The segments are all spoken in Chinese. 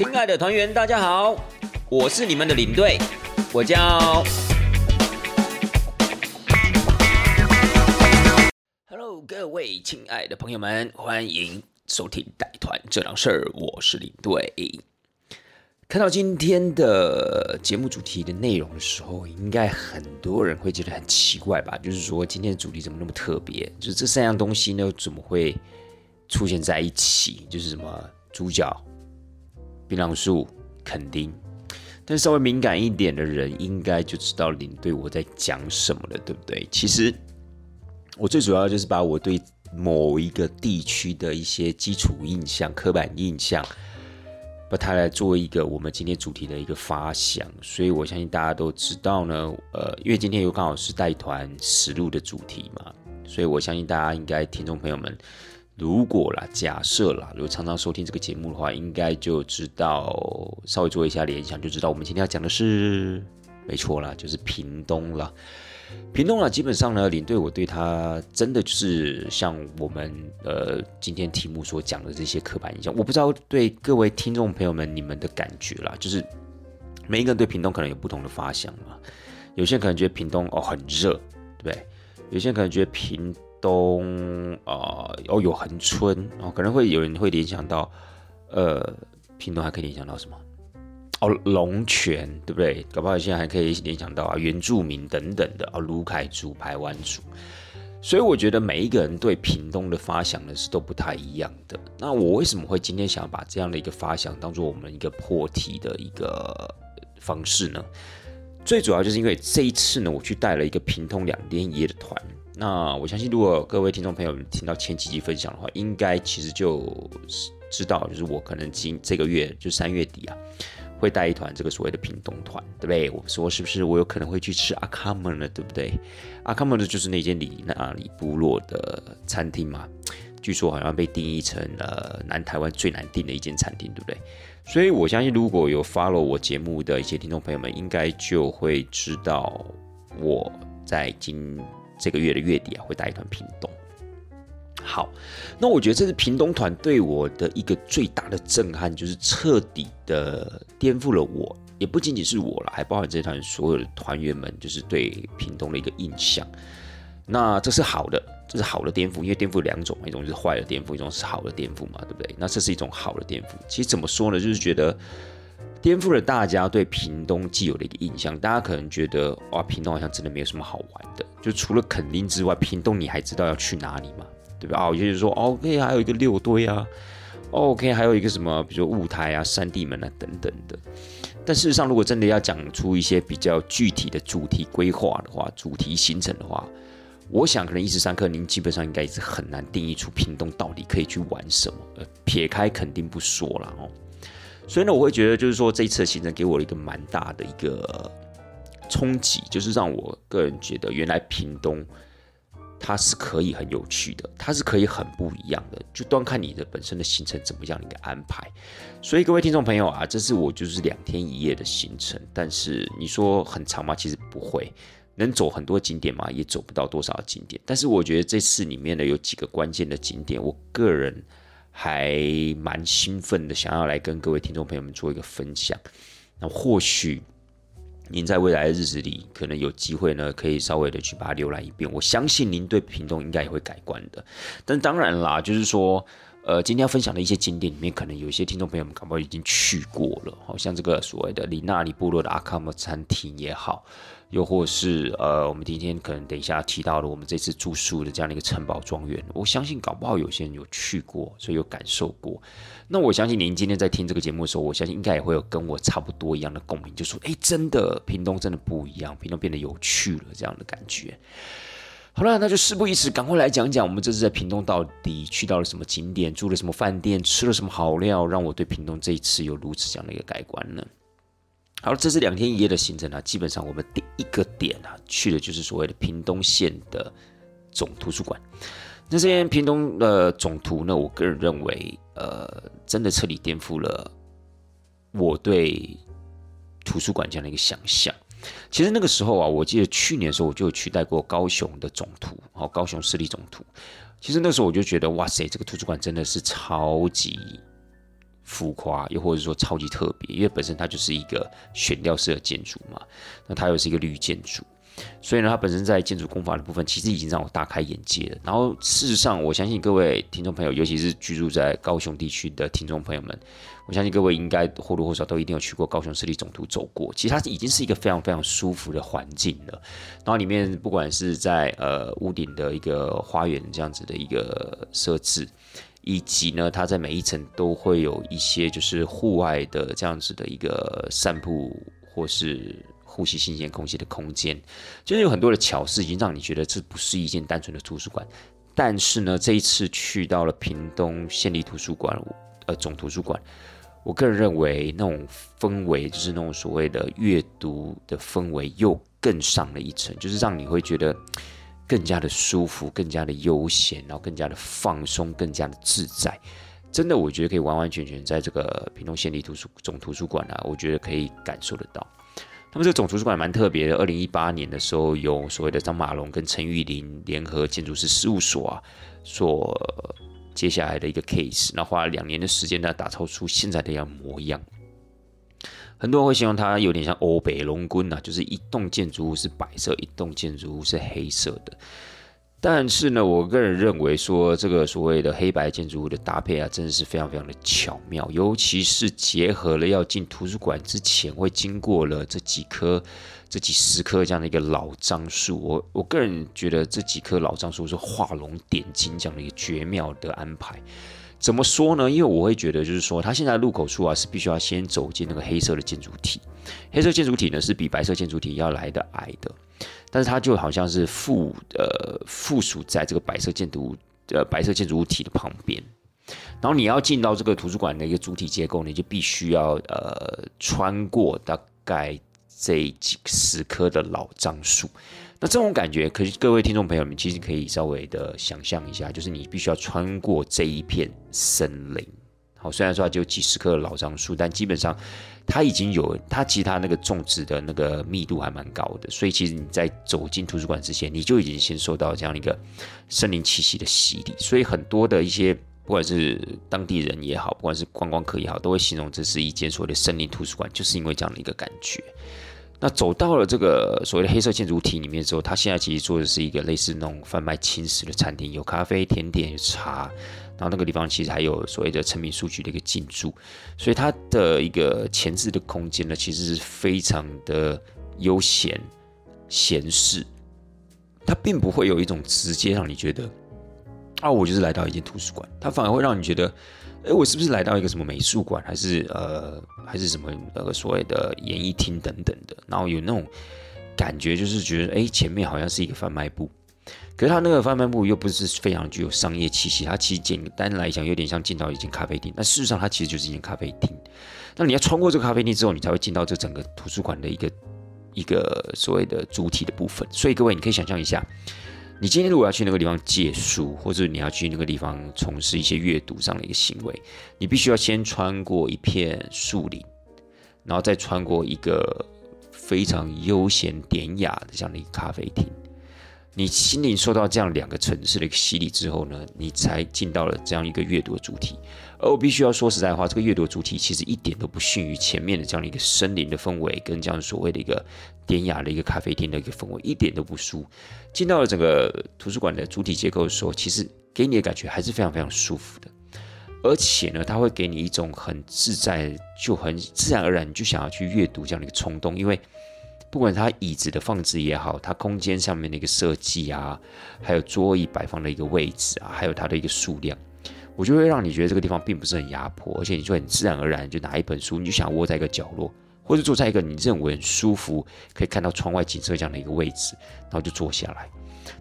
亲爱的团员，大家好，我是你们的领队，我叫。Hello，各位亲爱的朋友们，欢迎收听带团这档事儿，我是领队。看到今天的节目主题的内容的时候，应该很多人会觉得很奇怪吧？就是说，今天的主题怎么那么特别？就是这三样东西呢，怎么会出现在一起？就是什么猪脚、槟榔树、垦丁。但稍微敏感一点的人，应该就知道领队我在讲什么了，对不对？其实我最主要就是把我对某一个地区的一些基础印象、刻板印象。把它来做一个我们今天主题的一个发想，所以我相信大家都知道呢。呃，因为今天又刚好是带团实录的主题嘛，所以我相信大家应该听众朋友们，如果啦，假设啦，如果常常收听这个节目的话，应该就知道稍微做一下联想，就知道我们今天要讲的是，没错啦，就是屏东啦。屏东啊，基本上呢，领队我对他真的就是像我们呃今天题目所讲的这些刻板印象，我不知道对各位听众朋友们你们的感觉啦，就是每一个人对屏东可能有不同的发想嘛，有些人可能觉得屏东哦很热，对不对？有些人可能觉得屏东啊哦有恒春，哦可能会有人会联想到呃屏东还可以联想到什么？哦，龙泉对不对？搞不好现在还可以联想到啊，原住民等等的啊，卢凯族、排湾族。所以我觉得每一个人对屏东的发想呢是都不太一样的。那我为什么会今天想要把这样的一个发想当做我们一个破题的一个方式呢？最主要就是因为这一次呢，我去带了一个平通两天一夜的团。那我相信，如果各位听众朋友听到前几集分享的话，应该其实就知道，就是我可能今这个月就三月底啊。会带一团这个所谓的屏东团，对不对？我说是不是我有可能会去吃阿卡门呢？对不对？阿卡门的就是那间里那里部落的餐厅嘛，据说好像被定义成了南台湾最难订的一间餐厅，对不对？所以我相信如果有 follow 我节目的一些听众朋友们，应该就会知道我在今这个月的月底啊会带一团屏东。好，那我觉得这是屏东团对我的一个最大的震撼，就是彻底的颠覆了我，也不仅仅是我了，还包含这团所有的团员们，就是对屏东的一个印象。那这是好的，这是好的颠覆，因为颠覆有两种，一种是坏的颠覆，一种是好的颠覆嘛，对不对？那这是一种好的颠覆。其实怎么说呢？就是觉得颠覆了大家对屏东既有的一个印象。大家可能觉得哇，屏东好像真的没有什么好玩的，就除了垦丁之外，屏东你还知道要去哪里吗？对吧？哦，有些人说，OK，还有一个六堆啊，OK，还有一个什么，比如说雾台啊、山地门啊等等的。但事实上，如果真的要讲出一些比较具体的主题规划的话，主题形成的话，我想可能一时三刻您基本上应该是很难定义出屏东到底可以去玩什么。呃，撇开肯定不说了哦。所以呢，我会觉得就是说这一次的行程给我了一个蛮大的一个冲击，就是让我个人觉得原来屏东。它是可以很有趣的，它是可以很不一样的，就端看你的本身的行程怎么样的一个安排。所以各位听众朋友啊，这是我就是两天一夜的行程，但是你说很长吗？其实不会，能走很多景点吗？也走不到多少景点。但是我觉得这次里面呢有几个关键的景点，我个人还蛮兴奋的，想要来跟各位听众朋友们做一个分享。那或许。您在未来的日子里，可能有机会呢，可以稍微的去把它浏览一遍。我相信您对屏东应该也会改观的。但当然啦，就是说，呃，今天要分享的一些景点里面，可能有一些听众朋友们搞不好已经去过了，好像这个所谓的里纳里部落的阿卡姆餐厅也好。又或是呃，我们今天可能等一下提到了我们这次住宿的这样的一个城堡庄园，我相信搞不好有些人有去过，所以有感受过。那我相信您今天在听这个节目的时候，我相信应该也会有跟我差不多一样的共鸣，就说：哎，真的，屏东真的不一样，屏东变得有趣了，这样的感觉。好了，那就事不宜迟，赶快来讲讲我们这次在屏东到底去到了什么景点，住了什么饭店，吃了什么好料，让我对屏东这一次有如此这样的一个改观呢？好了，这是两天一夜的行程啊。基本上我们第一个点啊，去的就是所谓的屏东县的总图书馆。那这边屏东的总图呢，我个人认为，呃，真的彻底颠覆了我对图书馆这样的一个想象。其实那个时候啊，我记得去年的时候，我就去带过高雄的总图，哦，高雄市立总图。其实那时候我就觉得，哇塞，这个图书馆真的是超级。浮夸，又或者说超级特别，因为本身它就是一个悬吊式的建筑嘛，那它又是一个绿建筑。所以呢，它本身在建筑工法的部分，其实已经让我大开眼界了。然后，事实上，我相信各位听众朋友，尤其是居住在高雄地区的听众朋友们，我相信各位应该或多或少都一定有去过高雄市立总图走过。其实它已经是一个非常非常舒服的环境了。然后里面不管是在呃屋顶的一个花园这样子的一个设置，以及呢，它在每一层都会有一些就是户外的这样子的一个散步或是。呼吸新鲜空气的空间，就是有很多的巧事，已经让你觉得这不是一件单纯的图书馆。但是呢，这一次去到了屏东县立图书馆，呃，总图书馆，我个人认为那种氛围，就是那种所谓的阅读的氛围，又更上了一层，就是让你会觉得更加的舒服，更加的悠闲，然后更加的放松，更加的自在。真的，我觉得可以完完全全在这个屏东县立图书总图书馆啊，我觉得可以感受得到。那么这个总图书馆蛮特别的。二零一八年的时候，有所谓的张马龙跟陈玉林联合建筑师事务所啊，所接下来的一个 case，那花了两年的时间呢，打造出现在的样模样。很多人会形容它有点像欧北龙宫呐，就是一栋建筑物是白色，一栋建筑物是黑色的。但是呢，我个人认为说这个所谓的黑白建筑物的搭配啊，真的是非常非常的巧妙，尤其是结合了要进图书馆之前会经过了这几棵、这几十棵这样的一个老樟树，我我个人觉得这几棵老樟树是画龙点睛这样的一个绝妙的安排。怎么说呢？因为我会觉得就是说，它现在入口处啊是必须要先走进那个黑色的建筑体，黑色建筑体呢是比白色建筑体要来的矮的。但是它就好像是附呃附属在这个白色建筑呃白色建筑物体的旁边，然后你要进到这个图书馆的一个主体结构，你就必须要呃穿过大概这几十棵的老樟树。那这种感觉，可是各位听众朋友们其实可以稍微的想象一下，就是你必须要穿过这一片森林。好，虽然说它只有几十棵老樟树，但基本上它已经有它其他那个种植的那个密度还蛮高的，所以其实你在走进图书馆之前，你就已经先受到这样一个森林气息的洗礼。所以很多的一些不管是当地人也好，不管是观光客也好，都会形容这是一间所谓的森林图书馆，就是因为这样的一个感觉。那走到了这个所谓的黑色建筑体里面之后，它现在其实做的是一个类似那种贩卖轻食的餐厅，有咖啡、甜点、茶。然后那个地方其实还有所谓的成品数据的一个进驻，所以它的一个前置的空间呢，其实是非常的悠闲闲适，它并不会有一种直接让你觉得啊，我就是来到一间图书馆，它反而会让你觉得，哎，我是不是来到一个什么美术馆，还是呃，还是什么呃所谓的演艺厅等等的，然后有那种感觉，就是觉得哎，前面好像是一个贩卖部。可是它那个贩卖部又不是非常具有商业气息，它其实简单来讲有点像进到一间咖啡厅。但事实上它其实就是一间咖啡厅。那你要穿过这个咖啡厅之后，你才会进到这整个图书馆的一个一个所谓的主体的部分。所以各位，你可以想象一下，你今天如果要去那个地方借书，或者你要去那个地方从事一些阅读上的一个行为，你必须要先穿过一片树林，然后再穿过一个非常悠闲典雅的这样的一个咖啡厅。你心灵受到这样两个城市的一个洗礼之后呢，你才进到了这样一个阅读的主题。而我必须要说实在话，这个阅读主题其实一点都不逊于前面的这样的一个森林的氛围，跟这样所谓的一个典雅的一个咖啡厅的一个氛围一点都不输。进到了整个图书馆的主体结构的时候，其实给你的感觉还是非常非常舒服的，而且呢，它会给你一种很自在，就很自然而然就想要去阅读这样的一个冲动，因为。不管它椅子的放置也好，它空间上面的一个设计啊，还有桌椅摆放的一个位置啊，还有它的一个数量，我就会让你觉得这个地方并不是很压迫，而且你就很自然而然就拿一本书，你就想窝在一个角落，或者坐在一个你认为很舒服，可以看到窗外景色这样的一个位置，然后就坐下来。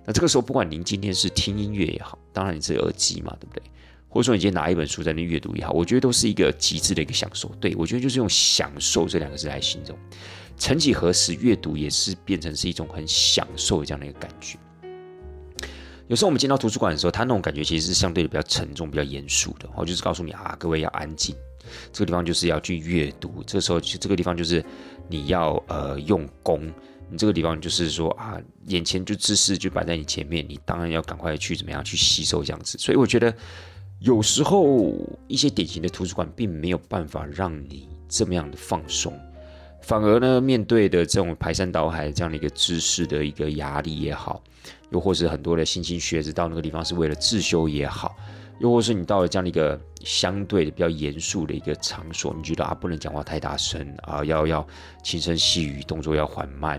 那这个时候，不管您今天是听音乐也好，当然你是耳机嘛，对不对？或者说你今天拿一本书在那阅读也好，我觉得都是一个极致的一个享受。对我觉得就是用“享受”这两个字来形容。曾几何时，阅读也是变成是一种很享受的这样的一个感觉。有时候我们进到图书馆的时候，它那种感觉其实是相对的比较沉重、比较严肃的。我就是告诉你啊，各位要安静，这个地方就是要去阅读。这时候，这个地方就是你要呃用功。你这个地方就是说啊，眼前就知识就摆在你前面，你当然要赶快去怎么样去吸收这样子。所以我觉得有时候一些典型的图书馆并没有办法让你这么样的放松，反而呢，面对的这种排山倒海这样的一个知识的一个压力也好，又或是很多的新兴学子到那个地方是为了自修也好。又或是你到了这样的一个相对的比较严肃的一个场所，你觉得啊不能讲话太大声啊，要要轻声细语，动作要缓慢，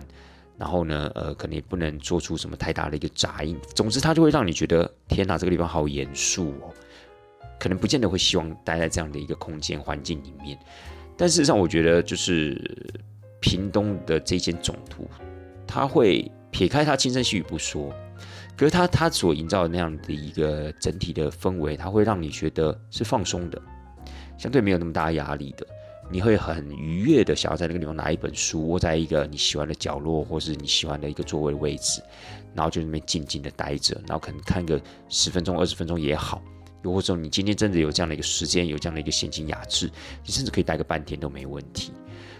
然后呢，呃，可能也不能做出什么太大的一个杂音。总之，它就会让你觉得天哪，这个地方好严肃哦，可能不见得会希望待在这样的一个空间环境里面。但事实上，我觉得就是屏东的这间总图，它会撇开他轻声细语不说。可是他他所营造的那样的一个整体的氛围，它会让你觉得是放松的，相对没有那么大压力的。你会很愉悦的想要在那个地方拿一本书，窝在一个你喜欢的角落，或是你喜欢的一个座位位置，然后就那边静静的待着，然后可能看个十分钟、二十分钟也好。又或者说你今天真的有这样的一个时间，有这样的一个闲情雅致，你甚至可以待个半天都没问题。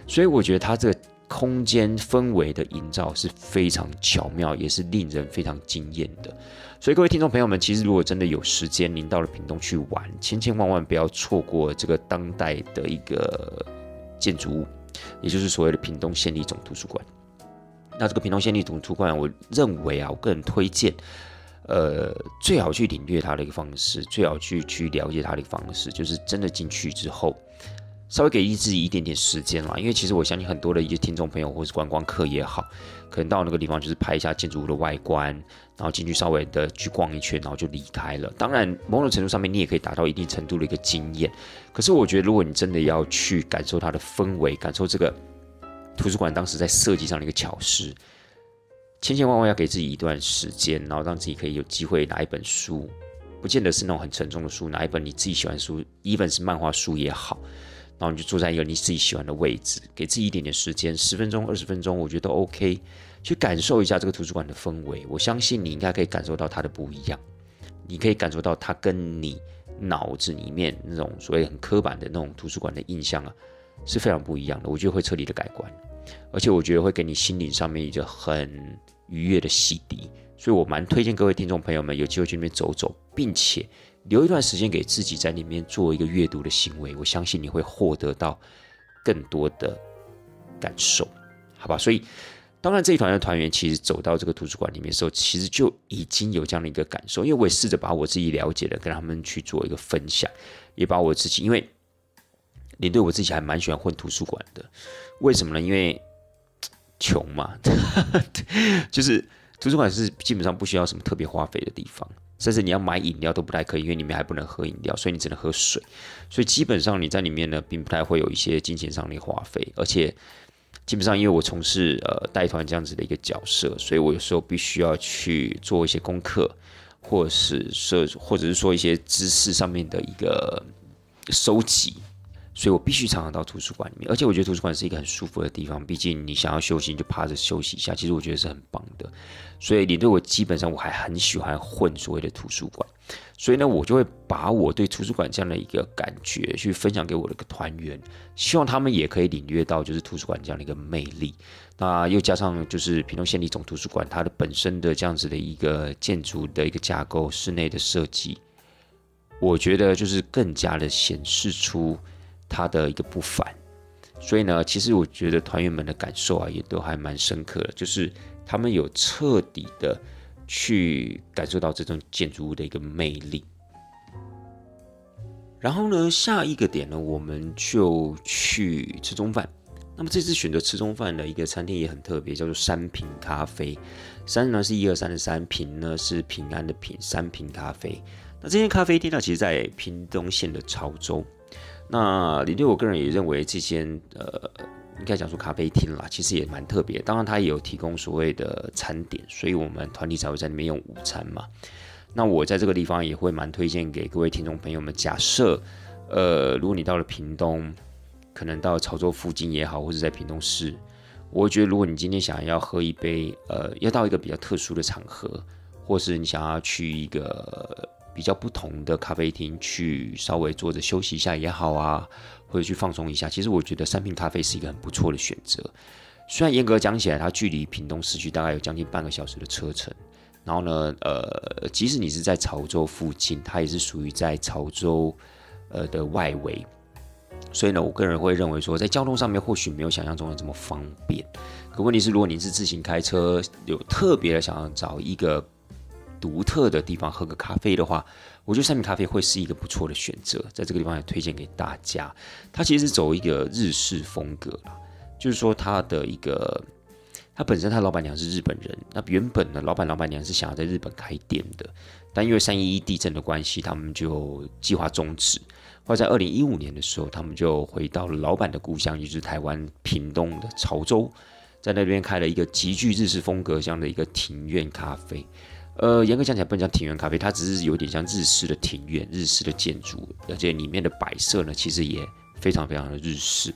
所以我觉得他这个。空间氛围的营造是非常巧妙，也是令人非常惊艳的。所以各位听众朋友们，其实如果真的有时间，您到了屏东去玩，千千万万不要错过这个当代的一个建筑物，也就是所谓的屏东县立总图书馆。那这个屏东县立总图书馆，我认为啊，我个人推荐，呃，最好去领略它的一个方式，最好去去了解它的一个方式，就是真的进去之后。稍微给自己一点点时间啦，因为其实我相信很多的一些听众朋友或是观光客也好，可能到那个地方就是拍一下建筑物的外观，然后进去稍微的去逛一圈，然后就离开了。当然，某种程度上面你也可以达到一定程度的一个经验。可是我觉得，如果你真的要去感受它的氛围，感受这个图书馆当时在设计上的一个巧思，千千万万要给自己一段时间，然后让自己可以有机会拿一本书，不见得是那种很沉重的书，拿一本你自己喜欢书，一本是漫画书也好。然后你就坐在一个你自己喜欢的位置，给自己一点点时间，十分钟、二十分钟，我觉得都 OK，去感受一下这个图书馆的氛围。我相信你应该可以感受到它的不一样，你可以感受到它跟你脑子里面那种所谓很刻板的那种图书馆的印象啊，是非常不一样的。我觉得会彻底的改观，而且我觉得会给你心灵上面一个很愉悦的洗涤。所以我蛮推荐各位听众朋友们有机会去那边走走，并且。留一段时间给自己在里面做一个阅读的行为，我相信你会获得到更多的感受，好吧？所以，当然这一团的团员其实走到这个图书馆里面的时候，其实就已经有这样的一个感受，因为我也试着把我自己了解的跟他们去做一个分享，也把我自己，因为你对我自己还蛮喜欢混图书馆的，为什么呢？因为 穷嘛，就是图书馆是基本上不需要什么特别花费的地方。甚至你要买饮料都不太可以，因为里面还不能喝饮料，所以你只能喝水。所以基本上你在里面呢，并不太会有一些金钱上的花费。而且基本上，因为我从事呃带团这样子的一个角色，所以我有时候必须要去做一些功课，或是说，或者是说一些知识上面的一个收集。所以我必须常常到图书馆里面，而且我觉得图书馆是一个很舒服的地方。毕竟你想要休息你，就趴着休息一下，其实我觉得是很棒的。所以你对我基本上我还很喜欢混所谓的图书馆，所以呢，我就会把我对图书馆这样的一个感觉去分享给我的个团员，希望他们也可以领略到就是图书馆这样的一个魅力。那又加上就是屏东县立总图书馆它的本身的这样子的一个建筑的一个架构、室内的设计，我觉得就是更加的显示出。他的一个不凡，所以呢，其实我觉得团员们的感受啊，也都还蛮深刻的，就是他们有彻底的去感受到这种建筑物的一个魅力。然后呢，下一个点呢，我们就去吃中饭。那么这次选择吃中饭的一个餐厅也很特别，叫做三平咖啡。三呢是一二三的三，平呢是平安的平，三平咖啡。那这间咖啡店呢，其实在屏东县的潮州。那李六，我个人也认为这间呃，应该讲说咖啡厅啦，其实也蛮特别。当然，它也有提供所谓的餐点，所以我们团体才会在里面用午餐嘛。那我在这个地方也会蛮推荐给各位听众朋友们。假设呃，如果你到了屏东，可能到潮州附近也好，或者在屏东市，我觉得如果你今天想要喝一杯呃，要到一个比较特殊的场合，或是你想要去一个。比较不同的咖啡厅去稍微坐着休息一下也好啊，或者去放松一下。其实我觉得三品咖啡是一个很不错的选择。虽然严格讲起来，它距离屏东市区大概有将近半个小时的车程，然后呢，呃，即使你是在潮州附近，它也是属于在潮州呃的外围。所以呢，我个人会认为说，在交通上面或许没有想象中的这么方便。可问题是，如果您是自行开车，有特别的想要找一个独特的地方喝个咖啡的话，我觉得三明咖啡会是一个不错的选择。在这个地方也推荐给大家。它其实是走一个日式风格啦，就是说它的一个，它本身它老板娘是日本人，那原本呢，老板老板娘是想要在日本开店的，但因为三一一地震的关系，他们就计划终止。或在二零一五年的时候，他们就回到了老板的故乡，也就是台湾屏东的潮州，在那边开了一个极具日式风格这样的一个庭院咖啡。呃，严格讲起来不能叫庭院咖啡，它只是有点像日式的庭院、日式的建筑，而且里面的摆设呢，其实也非常非常的日式。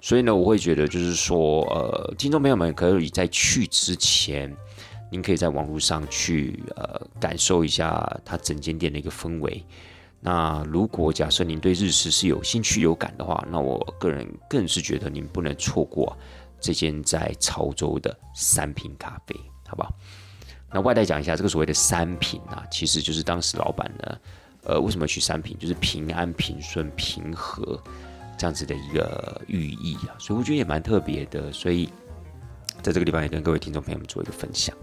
所以呢，我会觉得就是说，呃，听众朋友们可以在去之前，您可以在网络上去呃感受一下它整间店的一个氛围。那如果假设您对日式是有兴趣有感的话，那我个人更是觉得您不能错过这间在潮州的三品咖啡，好不好？那外带讲一下，这个所谓的三品啊，其实就是当时老板呢，呃，为什么取三品，就是平安、平顺、平和这样子的一个寓意啊，所以我觉得也蛮特别的，所以在这个地方也跟各位听众朋友们做一个分享。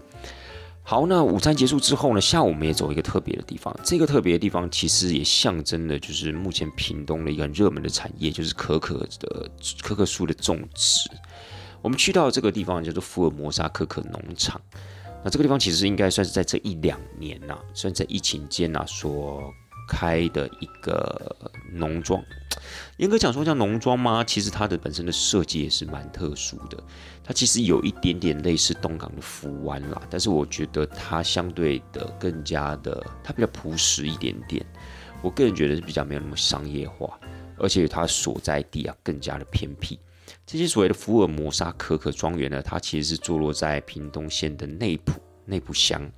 好，那午餐结束之后呢，下午我们也走一个特别的地方。这个特别的地方其实也象征的，就是目前屏东的一个很热门的产业，就是可可的可可树的种植。我们去到这个地方叫做福尔摩沙可可农场。那这个地方其实应该算是在这一两年呐，算在疫情间呐所开的一个农庄。严格讲说叫农庄吗？其实它的本身的设计也是蛮特殊的。它其实有一点点类似东港的福湾啦，但是我觉得它相对的更加的，它比较朴实一点点。我个人觉得是比较没有那么商业化，而且它所在地啊更加的偏僻。这些所谓的福尔摩沙可可庄园呢，它其实是坐落在屏东县的内埔内埔乡。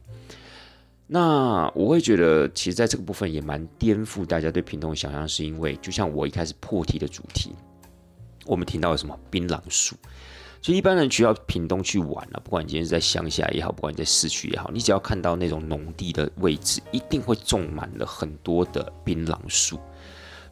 那我会觉得，其实在这个部分也蛮颠覆大家对屏东的想象，是因为就像我一开始破题的主题，我们听到了什么槟榔树。所以一般人去到屏东去玩啊，不管你今天是在乡下也好，不管你在市区也好，你只要看到那种农地的位置，一定会种满了很多的槟榔树。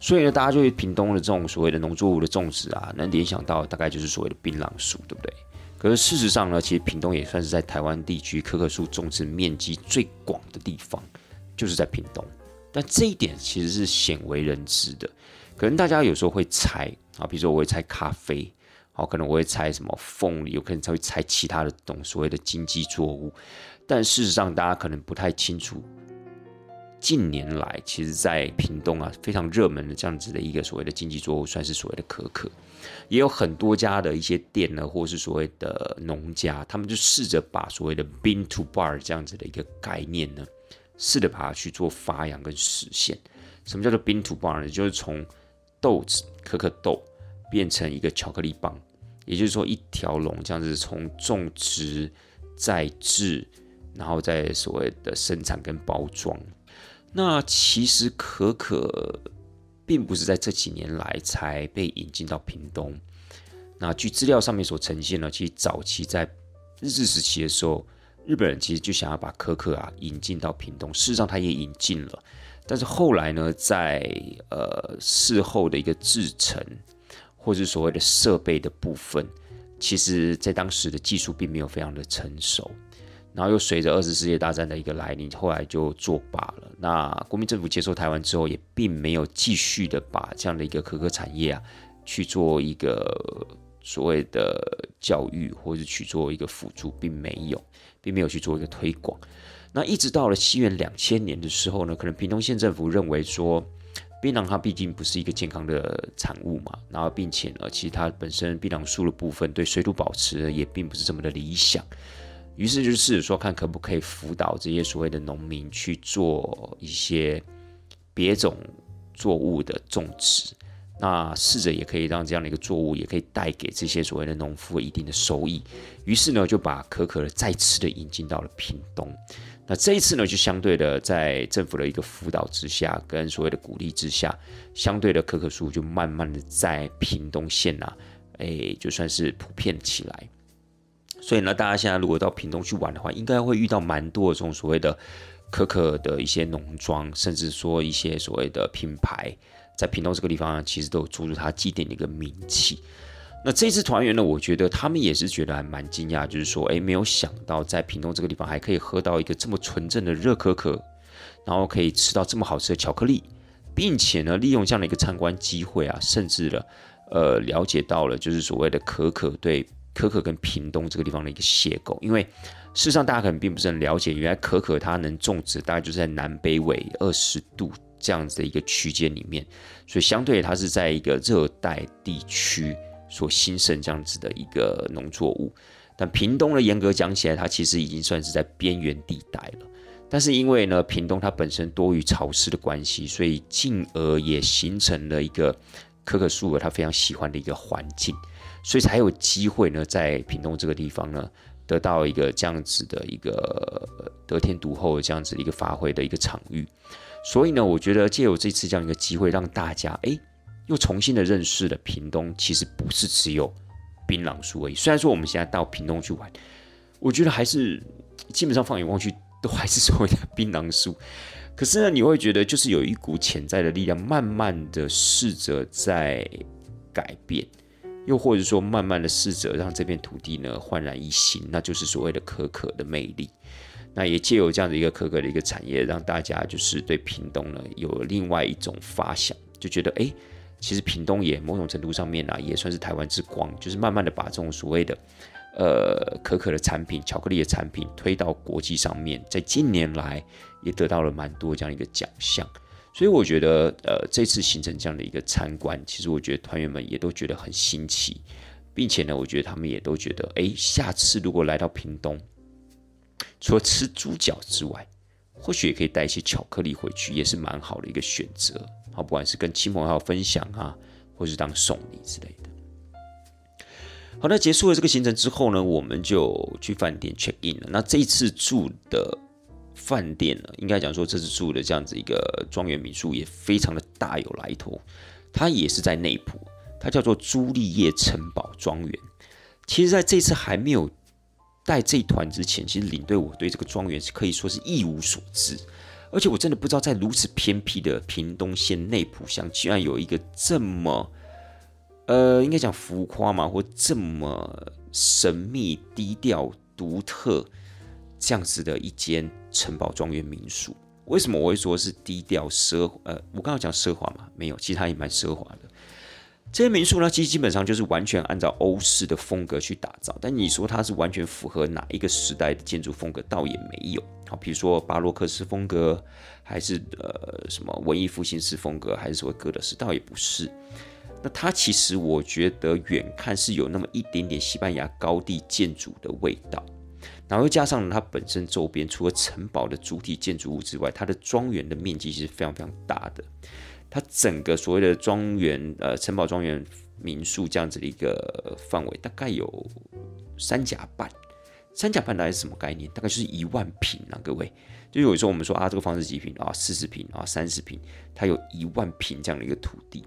所以呢，大家对屏东的这种所谓的农作物的种植啊，能联想到大概就是所谓的槟榔树，对不对？可是事实上呢，其实屏东也算是在台湾地区可可树种植面积最广的地方，就是在屏东。但这一点其实是鲜为人知的，可能大家有时候会猜啊，比如说我会猜咖啡。好，可能我会猜什么凤梨，有可能才会猜其他的种所谓的经济作物，但事实上大家可能不太清楚。近年来，其实，在屏东啊，非常热门的这样子的一个所谓的经济作物，算是所谓的可可，也有很多家的一些店呢，或是所谓的农家，他们就试着把所谓的 bean to bar 这样子的一个概念呢，试着把它去做发扬跟实现。什么叫做 bean to bar 呢？就是从豆子可可豆。变成一个巧克力棒，也就是说一条龙这样子从种植、再制，然后再所谓的生产跟包装。那其实可可并不是在这几年来才被引进到屏东。那据资料上面所呈现呢，其实早期在日治时期的时候，日本人其实就想要把可可啊引进到屏东，事实上他也引进了，但是后来呢，在呃事后的一个制成。或是所谓的设备的部分，其实在当时的技术并没有非常的成熟，然后又随着二次世界大战的一个来临，后来就作罢了。那国民政府接收台湾之后，也并没有继续的把这样的一个可可产业啊去做一个所谓的教育，或者去做一个辅助，并没有，并没有去做一个推广。那一直到了西元两千年的时候呢，可能屏东县政府认为说。槟榔它毕竟不是一个健康的产物嘛，然后并且呢，其实它本身槟榔树的部分对水土保持也并不是这么的理想，于是就试着说看可不可以辅导这些所谓的农民去做一些别种作物的种植，那试着也可以让这样的一个作物也可以带给这些所谓的农夫一定的收益，于是呢就把可可再次的引进到了屏东。那这一次呢，就相对的在政府的一个辅导之下，跟所谓的鼓励之下，相对的可可树就慢慢的在屏东县呐，哎，就算是普遍起来。所以呢，大家现在如果到屏东去玩的话，应该会遇到蛮多这种所谓的可可的一些农庄，甚至说一些所谓的品牌，在屏东这个地方其实都有注入它祭典的一个名气。那这次团圆呢，我觉得他们也是觉得还蛮惊讶，就是说，哎，没有想到在屏东这个地方还可以喝到一个这么纯正的热可可，然后可以吃到这么好吃的巧克力，并且呢，利用这样的一个参观机会啊，甚至了，呃，了解到了就是所谓的可可对可可跟屏东这个地方的一个邂逅。因为事实上大家可能并不是很了解，原来可可它能种植大概就是在南北纬二十度这样子的一个区间里面，所以相对它是在一个热带地区。所兴盛这样子的一个农作物，但屏东呢，严格讲起来，它其实已经算是在边缘地带了。但是因为呢，屏东它本身多于潮湿的关系，所以进而也形成了一个可可树它非常喜欢的一个环境，所以才有机会呢，在屏东这个地方呢，得到一个这样子的一个得天独厚的这样子一个发挥的一个场域。所以呢，我觉得借由这次这样一个机会，让大家哎。又重新的认识了屏东，其实不是只有槟榔树而已。虽然说我们现在到屏东去玩，我觉得还是基本上放眼望去都还是所谓的槟榔树。可是呢，你会觉得就是有一股潜在的力量，慢慢的试着在改变，又或者说慢慢的试着让这片土地呢焕然一新，那就是所谓的可可的魅力。那也借由这样的一个可可的一个产业，让大家就是对屏东呢有另外一种发想，就觉得哎。其实屏东也某种程度上面啊，也算是台湾之光，就是慢慢的把这种所谓的呃可可的产品、巧克力的产品推到国际上面，在近年来也得到了蛮多这样一个奖项，所以我觉得呃这次形成这样的一个参观，其实我觉得团员们也都觉得很新奇，并且呢，我觉得他们也都觉得，哎，下次如果来到屏东，除了吃猪脚之外，或许也可以带一些巧克力回去，也是蛮好的一个选择。好，不管是跟亲朋好友分享啊，或是当送礼之类的。好，那结束了这个行程之后呢，我们就去饭店 check in 了。那这一次住的饭店呢，应该讲说这次住的这样子一个庄园民宿也非常的大有来头。它也是在内埔，它叫做朱丽叶城堡庄园。其实，在这次还没有带这团之前，其实领队我对这个庄园是可以说是一无所知。而且我真的不知道，在如此偏僻的屏东县内埔乡，居然有一个这么，呃，应该讲浮夸嘛，或这么神秘、低调、独特这样子的一间城堡庄园民宿。为什么我会说是低调奢？呃，我刚刚讲奢华嘛，没有，其实它也蛮奢华的。这些民宿呢，其实基本上就是完全按照欧式的风格去打造。但你说它是完全符合哪一个时代的建筑风格，倒也没有。好，比如说巴洛克式风格，还是呃什么文艺复兴式风格，还是所谓哥德式，倒也不是。那它其实我觉得远看是有那么一点点西班牙高地建筑的味道，然后又加上它本身周边除了城堡的主体建筑物之外，它的庄园的面积是非常非常大的。它整个所谓的庄园，呃，城堡庄园民宿这样子的一个范围，大概有三甲半。三甲半大概是什么概念？大概就是一万平啊，各位。就有时候我们说啊，这个房子几平啊？四十平啊，三十平，它有一万平这样的一个土地。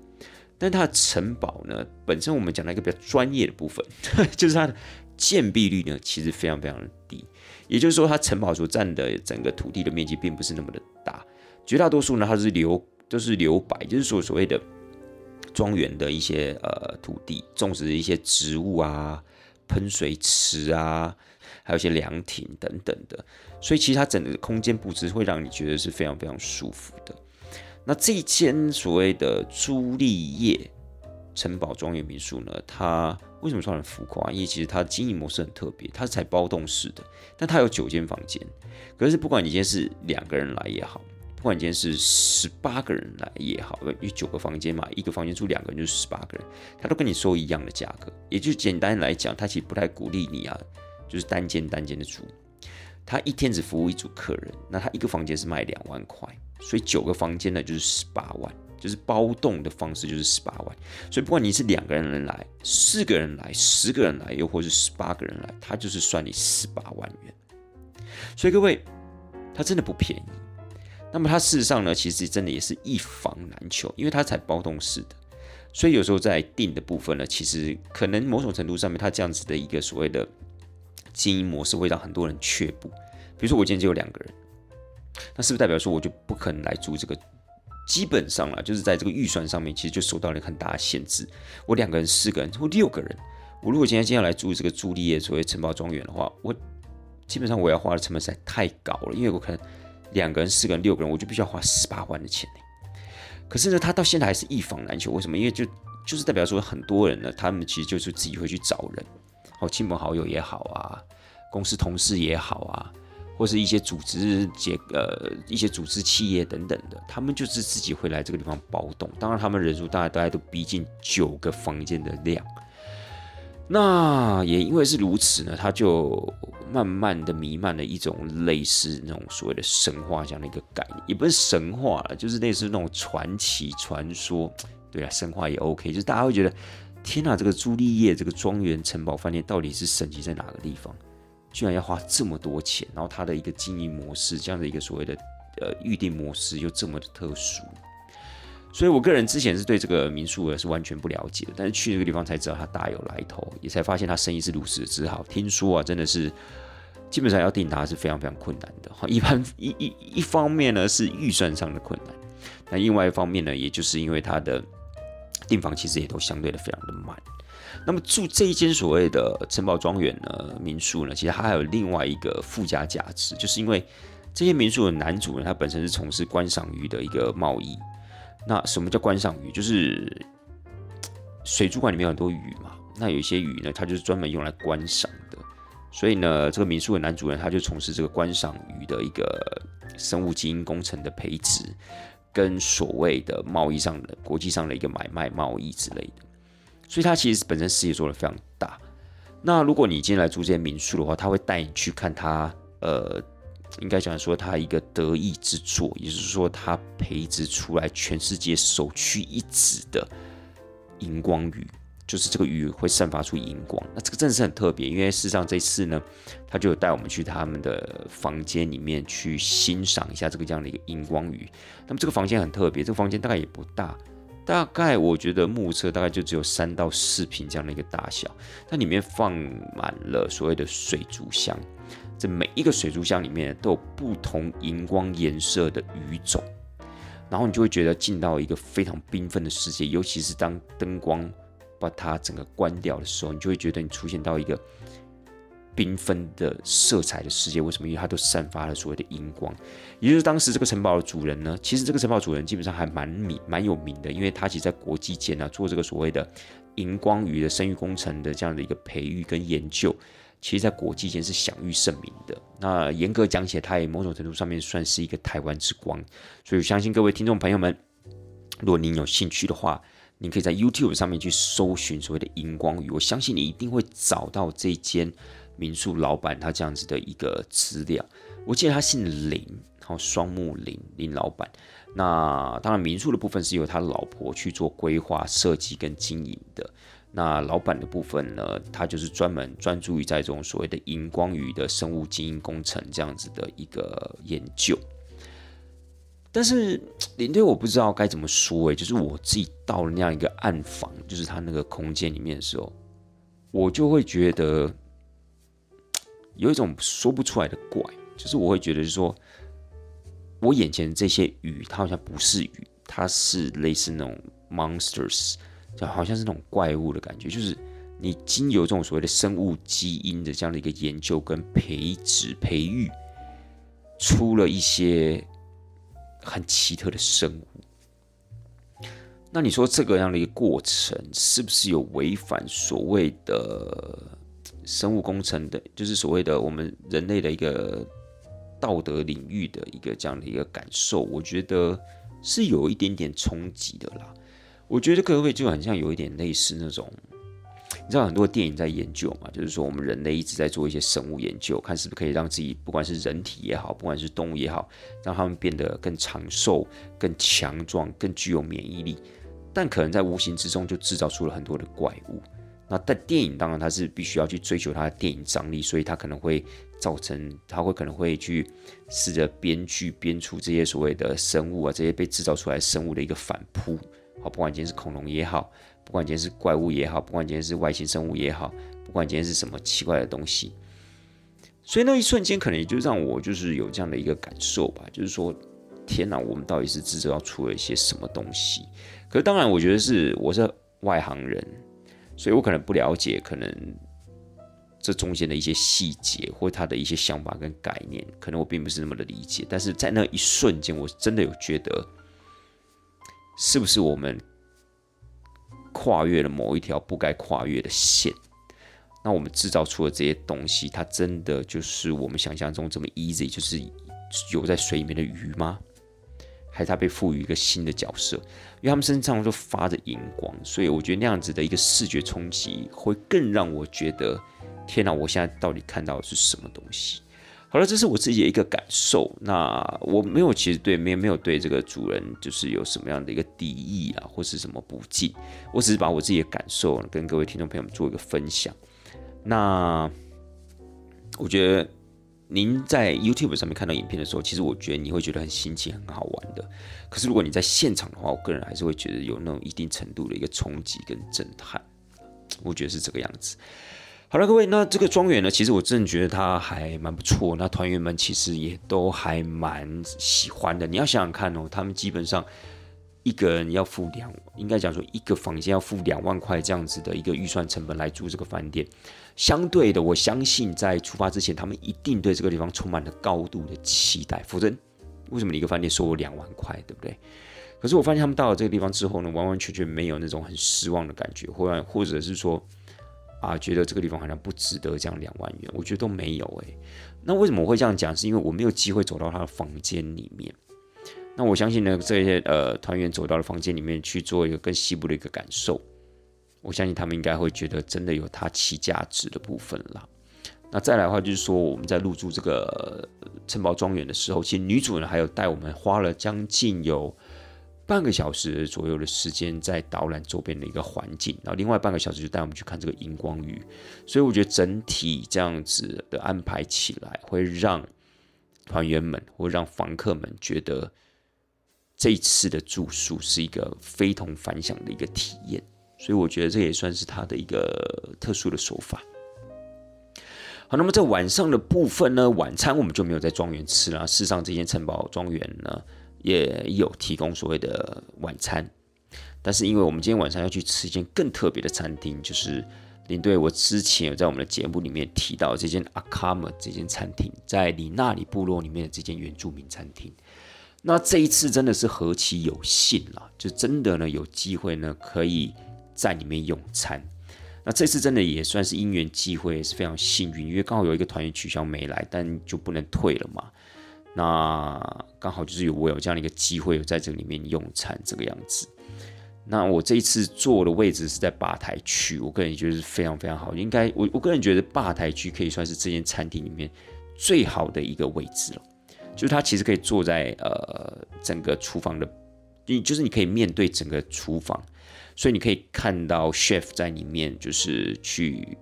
但它的城堡呢，本身我们讲到一个比较专业的部分，就是它的建蔽率呢，其实非常非常的低。也就是说，它城堡所占的整个土地的面积并不是那么的大，绝大多数呢，它是留都是留白，就是说所谓的庄园的一些呃土地，种植一些植物啊，喷水池啊。还有一些凉亭等等的，所以其实它整个空间布置会让你觉得是非常非常舒服的。那这一间所谓的朱丽叶城堡庄园民宿呢，它为什么说很浮夸？因为其实它的经营模式很特别，它是采包栋式的，但它有九间房间。可是不管你今天是两个人来也好，不管你今天是十八个人来也好，因为九个房间嘛，一个房间住两个人就是十八个人，他都跟你收一样的价格。也就简单来讲，他其实不太鼓励你啊。就是单间单间的住，他一天只服务一组客人，那他一个房间是卖两万块，所以九个房间呢就是十八万，就是包栋的方式就是十八万，所以不管你是两个人来、四个人来、十个人来，又或是十八个人来，他就是算你十八万元。所以各位，它真的不便宜。那么它事实上呢，其实真的也是一房难求，因为它才包栋式的，所以有时候在定的部分呢，其实可能某种程度上面，它这样子的一个所谓的。经营模式会让很多人却步。比如说我今天只有两个人，那是不是代表说我就不可能来租这个？基本上啊，就是在这个预算上面，其实就受到了很大的限制。我两个人、四个人或六个人，我如果今天今天来租这个朱丽叶所谓城堡庄园的话，我基本上我要花的成本实在太高了，因为我可能两个人、四个人、六个人，我就必须要花十八万的钱呢可是呢，他到现在还是一房难求，为什么？因为就就是代表说很多人呢，他们其实就是自己会去找人，好亲朋好友也好啊，公司同事也好啊。或是一些组织结呃一些组织企业等等的，他们就是自己会来这个地方包栋。当然，他们人数大概大概都逼近九个房间的量。那也因为是如此呢，它就慢慢的弥漫了一种类似那种所谓的神话这样的一个概念，也不是神话了，就是类似那种传奇传说。对啊，神话也 OK，就是大家会觉得，天哪，这个朱丽叶这个庄园城堡饭店到底是神奇在哪个地方？居然要花这么多钱，然后它的一个经营模式，这样的一个所谓的呃预定模式又这么的特殊，所以我个人之前是对这个民宿是完全不了解的，但是去这个地方才知道它大有来头，也才发现它生意是如此之好。听说啊，真的是基本上要订它是非常非常困难的 哈。一般一一一方面呢是预算上的困难，那另外一方面呢，也就是因为它的订房其实也都相对的非常的慢。那么住这一间所谓的城堡庄园呢，民宿呢，其实它还有另外一个附加价值，就是因为这些民宿的男主人他本身是从事观赏鱼的一个贸易。那什么叫观赏鱼？就是水族馆里面有很多鱼嘛，那有一些鱼呢，它就是专门用来观赏的。所以呢，这个民宿的男主人他就从事这个观赏鱼的一个生物基因工程的培植，跟所谓的贸易上的国际上的一个买卖贸易之类的。所以他其实本身事业做的非常大。那如果你今天来住这些民宿的话，他会带你去看他，呃，应该讲说他一个得意之作，也就是说他培植出来全世界首屈一指的荧光鱼，就是这个鱼会散发出荧光。那这个真的是很特别，因为事实上这次呢，他就有带我们去他们的房间里面去欣赏一下这个这样的一个荧光鱼。那么这个房间很特别，这个房间大概也不大。大概我觉得目测大概就只有三到四平这样的一个大小，它里面放满了所谓的水族箱，这每一个水族箱里面都有不同荧光颜色的鱼种，然后你就会觉得进到一个非常缤纷的世界，尤其是当灯光把它整个关掉的时候，你就会觉得你出现到一个。缤纷的色彩的世界，为什么？因为它都散发了所谓的荧光。也就是当时这个城堡的主人呢，其实这个城堡主人基本上还蛮名、蛮有名的，因为他其实在国际间呢做这个所谓的荧光鱼的生育工程的这样的一个培育跟研究，其实在国际间是享誉盛名的。那严格讲起来，他也某种程度上面算是一个台湾之光。所以相信各位听众朋友们，如果您有兴趣的话，你可以在 YouTube 上面去搜寻所谓的荧光鱼，我相信你一定会找到这间。民宿老板他这样子的一个资料，我记得他姓林，然后双木林林老板。那当然民宿的部分是由他老婆去做规划设计跟经营的。那老板的部分呢，他就是专门专注于在这种所谓的荧光鱼的生物基因工程这样子的一个研究。但是林队我不知道该怎么说诶，就是我自己到了那样一个暗房，就是他那个空间里面的时候，我就会觉得。有一种说不出来的怪，就是我会觉得，是说，我眼前这些鱼，它好像不是鱼，它是类似那种 monsters，就好像是那种怪物的感觉。就是你经由这种所谓的生物基因的这样的一个研究跟培植培育，出了一些很奇特的生物。那你说这个样的一个过程，是不是有违反所谓的？生物工程的，就是所谓的我们人类的一个道德领域的一个这样的一个感受，我觉得是有一点点冲击的啦。我觉得各位就很像有一点类似那种，你知道很多电影在研究嘛，就是说我们人类一直在做一些生物研究，看是不是可以让自己不管是人体也好，不管是动物也好，让他们变得更长寿、更强壮、更具有免疫力，但可能在无形之中就制造出了很多的怪物。那在电影当中，它是必须要去追求它的电影张力，所以它可能会造成，它会可能会去试着编剧编出这些所谓的生物啊，这些被制造出来生物的一个反扑。好，不管今天是恐龙也好，不管今天是怪物也好，不管今天是外星生物也好，不管今天是什么奇怪的东西，所以那一瞬间可能也就让我就是有这样的一个感受吧，就是说，天哪，我们到底是制造出了一些什么东西？可是当然，我觉得是我是外行人，所以我可能不了解，可能这中间的一些细节或他的一些想法跟概念，可能我并不是那么的理解。但是在那一瞬间，我真的有觉得，是不是我们跨越了某一条不该跨越的线？那我们制造出的这些东西，它真的就是我们想象中这么 easy，就是游在水里面的鱼吗？还是它被赋予一个新的角色？因为他们身上都发着荧光，所以我觉得那样子的一个视觉冲击，会更让我觉得，天哪！我现在到底看到的是什么东西？好了，这是我自己的一个感受。那我没有，其实对没没有对这个主人就是有什么样的一个敌意啊，或是什么不敬，我只是把我自己的感受跟各位听众朋友们做一个分享。那我觉得您在 YouTube 上面看到影片的时候，其实我觉得你会觉得很新奇、很好玩的。可是如果你在现场的话，我个人还是会觉得有那种一定程度的一个冲击跟震撼。我觉得是这个样子。好了，各位，那这个庄园呢，其实我真的觉得它还蛮不错。那团员们其实也都还蛮喜欢的。你要想想看哦，他们基本上。一个人要付两，应该讲说一个房间要付两万块这样子的一个预算成本来租这个饭店，相对的，我相信在出发之前，他们一定对这个地方充满了高度的期待，否则为什么你一个饭店收我两万块，对不对？可是我发现他们到了这个地方之后呢，完完全全没有那种很失望的感觉，或或者是说啊，觉得这个地方好像不值得这样两万元，我觉得都没有诶。那为什么我会这样讲？是因为我没有机会走到他的房间里面。那我相信呢，这些呃团员走到了房间里面去做一个更细部的一个感受，我相信他们应该会觉得真的有它其价值的部分啦。那再来的话，就是说我们在入住这个城堡庄园的时候，其实女主人还有带我们花了将近有半个小时左右的时间在导览周边的一个环境，然后另外半个小时就带我们去看这个荧光鱼。所以我觉得整体这样子的安排起来，会让团员们或让房客们觉得。这一次的住宿是一个非同凡响的一个体验，所以我觉得这也算是他的一个特殊的手法。好，那么在晚上的部分呢，晚餐我们就没有在庄园吃了。事实上，这间城堡庄园呢也有提供所谓的晚餐，但是因为我们今天晚上要去吃一间更特别的餐厅，就是领队我之前有在我们的节目里面提到这间阿卡姆这间餐厅，在里纳里部落里面的这间原住民餐厅。那这一次真的是何其有幸了，就真的呢有机会呢可以在里面用餐。那这次真的也算是因缘机会，也是非常幸运，因为刚好有一个团员取消没来，但就不能退了嘛。那刚好就是有我有这样的一个机会，在这里面用餐这个样子。那我这一次坐的位置是在吧台区，我个人觉得是非常非常好，应该我我个人觉得吧台区可以算是这间餐厅里面最好的一个位置了。就是它其实可以坐在呃整个厨房的，你就是你可以面对整个厨房，所以你可以看到 chef 在里面就是去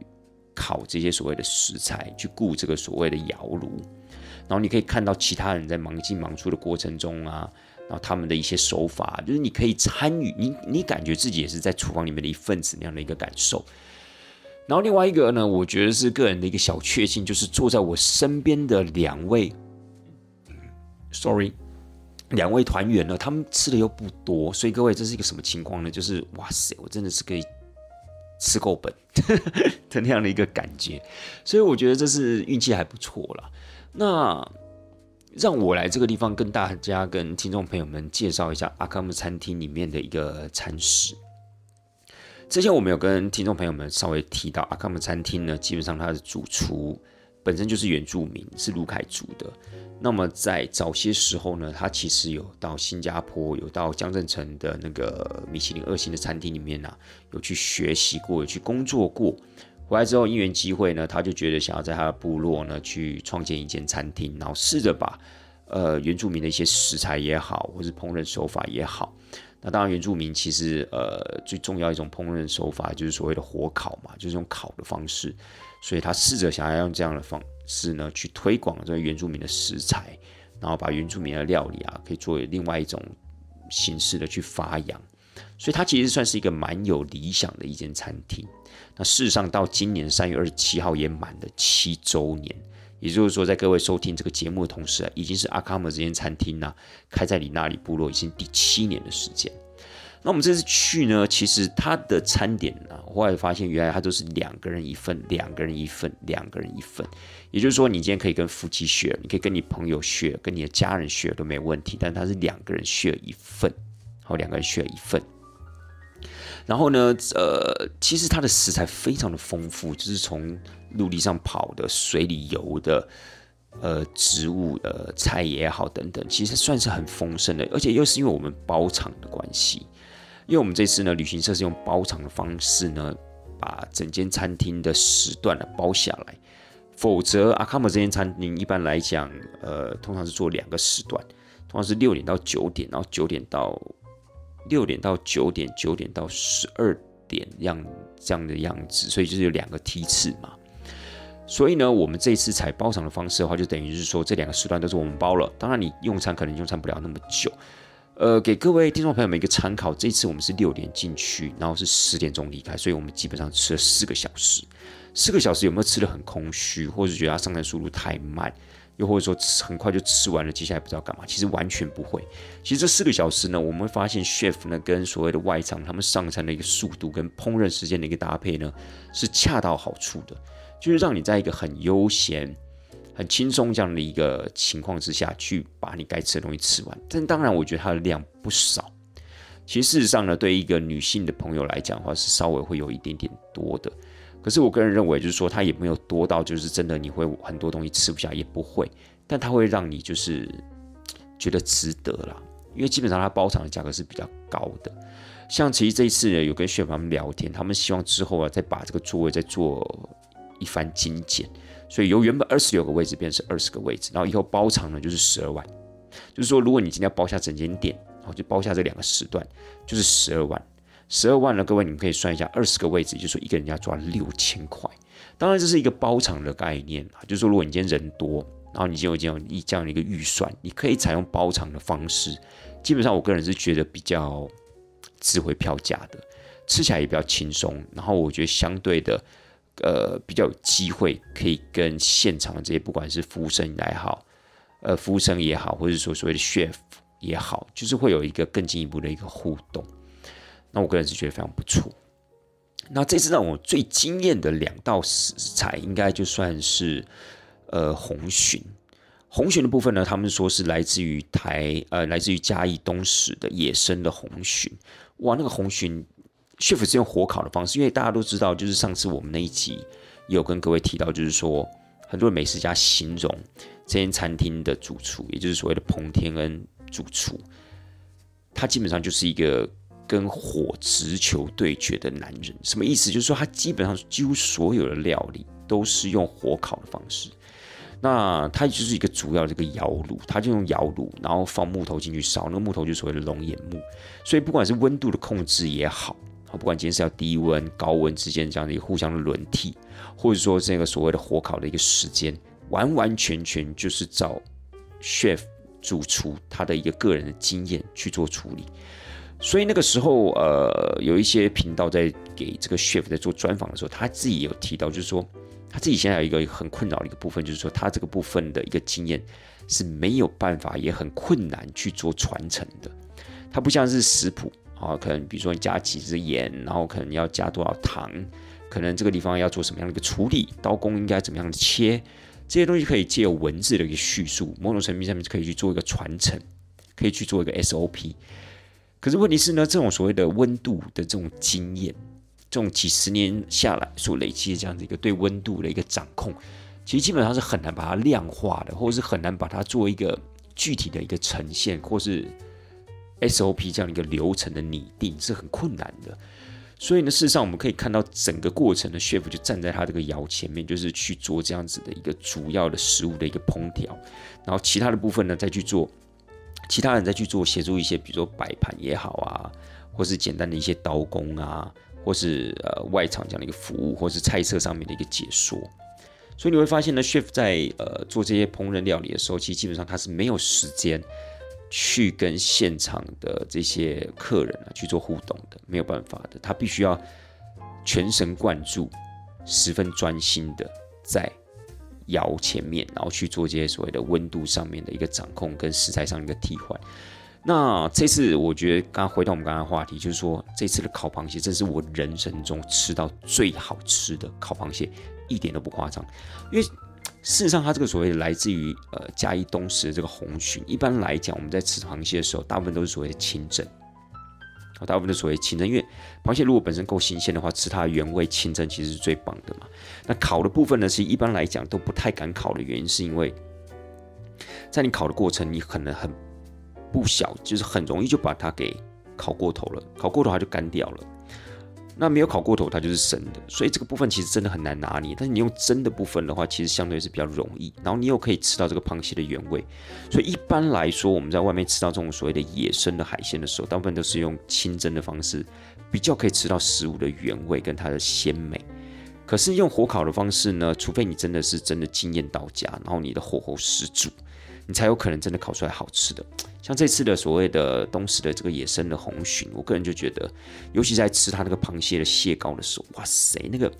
烤这些所谓的食材，去顾这个所谓的窑炉，然后你可以看到其他人在忙进忙出的过程中啊，然后他们的一些手法，就是你可以参与，你你感觉自己也是在厨房里面的一份子那样的一个感受。然后另外一个呢，我觉得是个人的一个小确幸，就是坐在我身边的两位。Sorry，两位团员呢，他们吃的又不多，所以各位这是一个什么情况呢？就是哇塞，我真的是可以吃够本 的那样的一个感觉，所以我觉得这是运气还不错啦。那让我来这个地方跟大家、跟听众朋友们介绍一下阿卡姆餐厅里面的一个餐食。之前我们有跟听众朋友们稍微提到，阿卡姆餐厅呢，基本上它的主厨本身就是原住民，是卢凯族的。那么在早些时候呢，他其实有到新加坡，有到江镇城的那个米其林二星的餐厅里面呢，有去学习过，有去工作过。回来之后，因缘机会呢，他就觉得想要在他的部落呢去创建一间餐厅，然后试着把呃原住民的一些食材也好，或是烹饪手法也好。那当然，原住民其实呃最重要一种烹饪手法就是所谓的火烤嘛，就是用烤的方式。所以他试着想要用这样的方。式呢，去推广这个原住民的食材，然后把原住民的料理啊，可以作为另外一种形式的去发扬。所以它其实算是一个蛮有理想的一间餐厅。那事实上，到今年三月二十七号也满了七周年，也就是说，在各位收听这个节目的同时啊，已经是阿卡姆这间餐厅呢开在里那里部落已经第七年的时间。那我们这次去呢，其实它的餐点呢，后来发现原来它都是两个人一份，两个人一份，两个人一份。也就是说，你今天可以跟夫妻 share，你可以跟你朋友 share，跟你的家人 share 都没问题。但它是两个人 share 一份，好，两个人 share 一份。然后呢，呃，其实它的食材非常的丰富，就是从陆地上跑的、水里游的，呃，植物、呃，菜也好等等，其实算是很丰盛的。而且又是因为我们包场的关系。因为我们这次呢，旅行社是用包场的方式呢，把整间餐厅的时段呢包下来。否则，阿卡姆这间餐厅一般来讲，呃，通常是做两个时段，通常是六点到九点，然后九点到六点到九点，九点到十二点样这样的样子，所以就是有两个梯次嘛。所以呢，我们这次采包场的方式的话，就等于是说这两个时段都是我们包了。当然，你用餐可能用餐不了那么久。呃，给各位听众朋友们一个参考，这次我们是六点进去，然后是十点钟离开，所以我们基本上吃了四个小时。四个小时有没有吃的很空虚，或者觉得上餐速度太慢，又或者说很快就吃完了，接下来不知道干嘛？其实完全不会。其实这四个小时呢，我们会发现 chef 呢跟所谓的外场他们上餐的一个速度跟烹饪时间的一个搭配呢，是恰到好处的，就是让你在一个很悠闲。很轻松这样的一个情况之下去把你该吃的东西吃完，但当然我觉得它的量不少。其实事实上呢，对一个女性的朋友来讲的话，是稍微会有一点点多的。可是我个人认为，就是说它也没有多到就是真的你会很多东西吃不下，也不会。但它会让你就是觉得值得啦，因为基本上它包场的价格是比较高的。像其实这一次呢，有跟血他们聊天，他们希望之后啊再把这个座位再做一番精简。所以由原本二十六个位置变成二十个位置，然后以后包场呢就是十二万，就是说如果你今天要包下整间店，然后就包下这两个时段，就是十二万。十二万呢，各位你们可以算一下，二十个位置，就是说一个人要赚六千块。当然这是一个包场的概念啊，就是说如果你今天人多，然后你今天有这样一这样的一个预算，你可以采用包场的方式。基本上我个人是觉得比较值回票价的，吃起来也比较轻松，然后我觉得相对的。呃，比较有机会可以跟现场的这些，不管是服务生也好，呃，服务生也好，或者说所谓的 chef 也好，就是会有一个更进一步的一个互动。那我个人是觉得非常不错。那这次让我最惊艳的两道食材，应该就算是呃红鲟。红鲟的部分呢，他们说是来自于台呃，来自于嘉义东石的野生的红鲟。哇，那个红鲟。Chef 是用火烤的方式，因为大家都知道，就是上次我们那一集有跟各位提到，就是说很多美食家形容这间餐厅的主厨，也就是所谓的彭天恩主厨，他基本上就是一个跟火直球对决的男人。什么意思？就是说他基本上几乎所有的料理都是用火烤的方式。那他就是一个主要的一个窑炉，他就用窑炉，然后放木头进去烧，那个木头就所谓的龙眼木，所以不管是温度的控制也好。不管今天是要低温、高温之间这样的一个互相的轮替，或者说这个所谓的火烤的一个时间，完完全全就是照 chef 主厨他的一个个人的经验去做处理。所以那个时候，呃，有一些频道在给这个 chef 在做专访的时候，他自己也有提到，就是说他自己现在有一个很困扰的一个部分，就是说他这个部分的一个经验是没有办法，也很困难去做传承的。他不像是食谱。啊，可能比如说你加几支盐，然后可能要加多少糖，可能这个地方要做什么样的一个处理，刀工应该怎么样的切，这些东西可以借由文字的一个叙述，某种层面上面可以去做一个传承，可以去做一个 SOP。可是问题是呢，这种所谓的温度的这种经验，这种几十年下来所累积的这样的一个对温度的一个掌控，其实基本上是很难把它量化的，或者是很难把它做一个具体的一个呈现，或是。SOP 这样的一个流程的拟定是很困难的，所以呢，事实上我们可以看到整个过程的 chef 就站在他这个窑前面，就是去做这样子的一个主要的食物的一个烹调，然后其他的部分呢再去做，其他人再去做协助一些，比如说摆盘也好啊，或是简单的一些刀工啊，或是呃外场这样的一个服务，或是菜色上面的一个解说。所以你会发现呢，chef 在呃做这些烹饪料理的时候，其实基本上他是没有时间。去跟现场的这些客人啊去做互动的，没有办法的，他必须要全神贯注、十分专心的在窑前面，然后去做这些所谓的温度上面的一个掌控跟食材上的一个替换。那这次我觉得，刚回到我们刚刚话题，就是说这次的烤螃蟹，这是我人生中吃到最好吃的烤螃蟹，一点都不夸张。因为事实上，它这个所谓来自于呃嘉义东石的这个红鲟，一般来讲，我们在吃螃蟹的时候，大部分都是所谓的清蒸。大部分都所谓清蒸，因为螃蟹如果本身够新鲜的话，吃它的原味清蒸其实是最棒的嘛。那烤的部分呢，是一般来讲都不太敢烤的原因，是因为在你烤的过程，你可能很不小，就是很容易就把它给烤过头了，烤过头它就干掉了。那没有烤过头，它就是生的，所以这个部分其实真的很难拿捏。但是你用蒸的部分的话，其实相对是比较容易。然后你又可以吃到这个螃蟹的原味，所以一般来说，我们在外面吃到这种所谓的野生的海鲜的时候，大部分都是用清蒸的方式，比较可以吃到食物的原味跟它的鲜美。可是用火烤的方式呢，除非你真的是真的经验到家，然后你的火候十足。才有可能真的烤出来好吃的。像这次的所谓的东石的这个野生的红鲟，我个人就觉得，尤其在吃它那个螃蟹的蟹膏的时候，哇塞，那个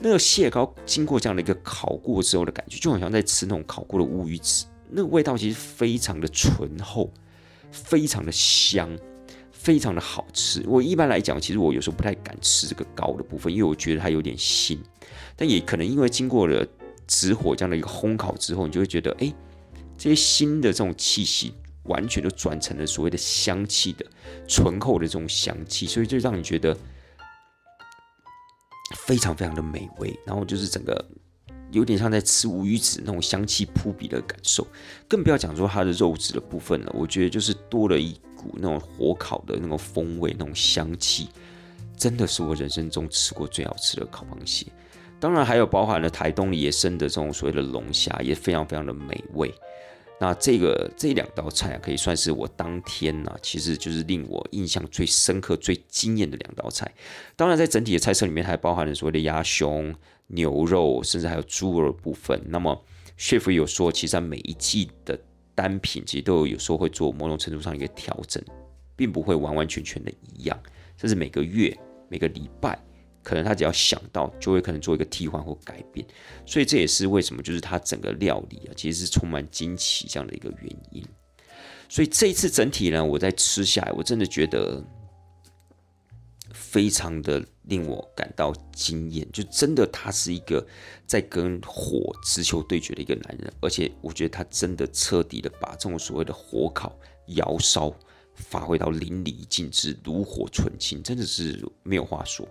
那个蟹膏经过这样的一个烤过之后的感觉，就好像在吃那种烤过的乌鱼子，那个味道其实非常的醇厚，非常的香，非常的好吃。我一般来讲，其实我有时候不太敢吃这个膏的部分，因为我觉得它有点腥。但也可能因为经过了直火这样的一个烘烤之后，你就会觉得，哎。这些新的这种气息，完全都转成了所谓的香气的醇厚的这种香气，所以就让你觉得非常非常的美味。然后就是整个有点像在吃无鱼子那种香气扑鼻的感受，更不要讲说它的肉质的部分了。我觉得就是多了一股那种火烤的那种风味、那种香气，真的是我人生中吃过最好吃的烤螃蟹。当然还有包含了台东野生的这种所谓的龙虾，也非常非常的美味。那这个这两道菜啊，可以算是我当天呢，其实就是令我印象最深刻、最惊艳的两道菜。当然，在整体的菜色里面，还包含了所谓的鸭胸、牛肉，甚至还有猪肉部分。那么，chef 有说，其实在每一季的单品，其实都有有时候会做某种程度上一个调整，并不会完完全全的一样，甚至每个月、每个礼拜。可能他只要想到，就会可能做一个替换或改变，所以这也是为什么，就是他整个料理啊，其实是充满惊奇这样的一个原因。所以这一次整体呢，我在吃下来，我真的觉得非常的令我感到惊艳，就真的他是一个在跟火直球对决的一个男人，而且我觉得他真的彻底的把这种所谓的火烤、窑烧发挥到淋漓尽致，炉火纯青，真的是没有话说。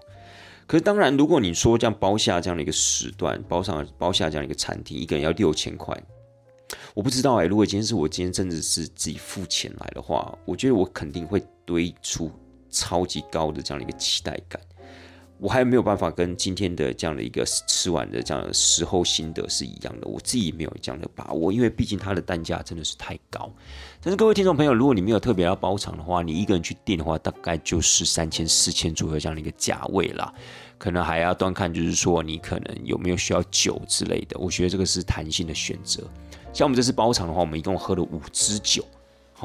可是当然，如果你说这样包下这样的一个时段，包上包下这样一个餐厅，一个人要六千块，我不知道哎。如果今天是我今天真的是自己付钱来的话，我觉得我肯定会堆出超级高的这样的一个期待感。我还没有办法跟今天的这样的一个吃完的这样的时候心得是一样的，我自己没有这样的把握，因为毕竟它的单价真的是太高。但是各位听众朋友，如果你没有特别要包场的话，你一个人去订的话，大概就是三千四千左右这样的一个价位啦。可能还要端看，就是说你可能有没有需要酒之类的。我觉得这个是弹性的选择。像我们这次包场的话，我们一共喝了五支酒。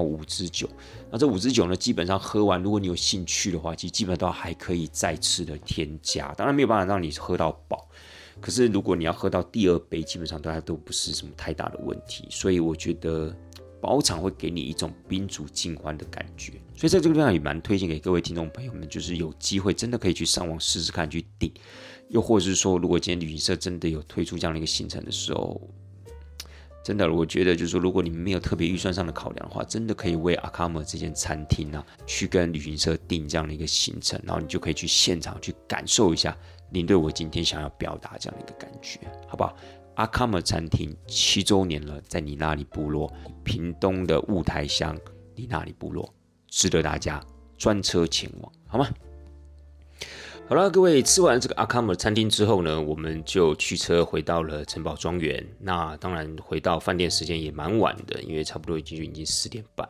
五支酒，那这五支酒呢，基本上喝完，如果你有兴趣的话，其实基本上都还可以再次的添加。当然没有办法让你喝到饱，可是如果你要喝到第二杯，基本上大家都不是什么太大的问题。所以我觉得包场会给你一种宾主尽欢的感觉。所以在这个地方也蛮推荐给各位听众朋友们，就是有机会真的可以去上网试试看去订，又或者是说，如果今天旅行社真的有推出这样的一个行程的时候。真的，我觉得就是说，如果你们没有特别预算上的考量的话，真的可以为阿卡姆这间餐厅啊，去跟旅行社订这样的一个行程，然后你就可以去现场去感受一下您对我今天想要表达这样的一个感觉，好不好？阿卡姆餐厅七周年了，在你那里部落，屏东的雾台乡，你那里部落，值得大家专车前往，好吗？好了，各位吃完这个阿卡姆餐厅之后呢，我们就驱车回到了城堡庄园。那当然回到饭店时间也蛮晚的，因为差不多已经已经四点半。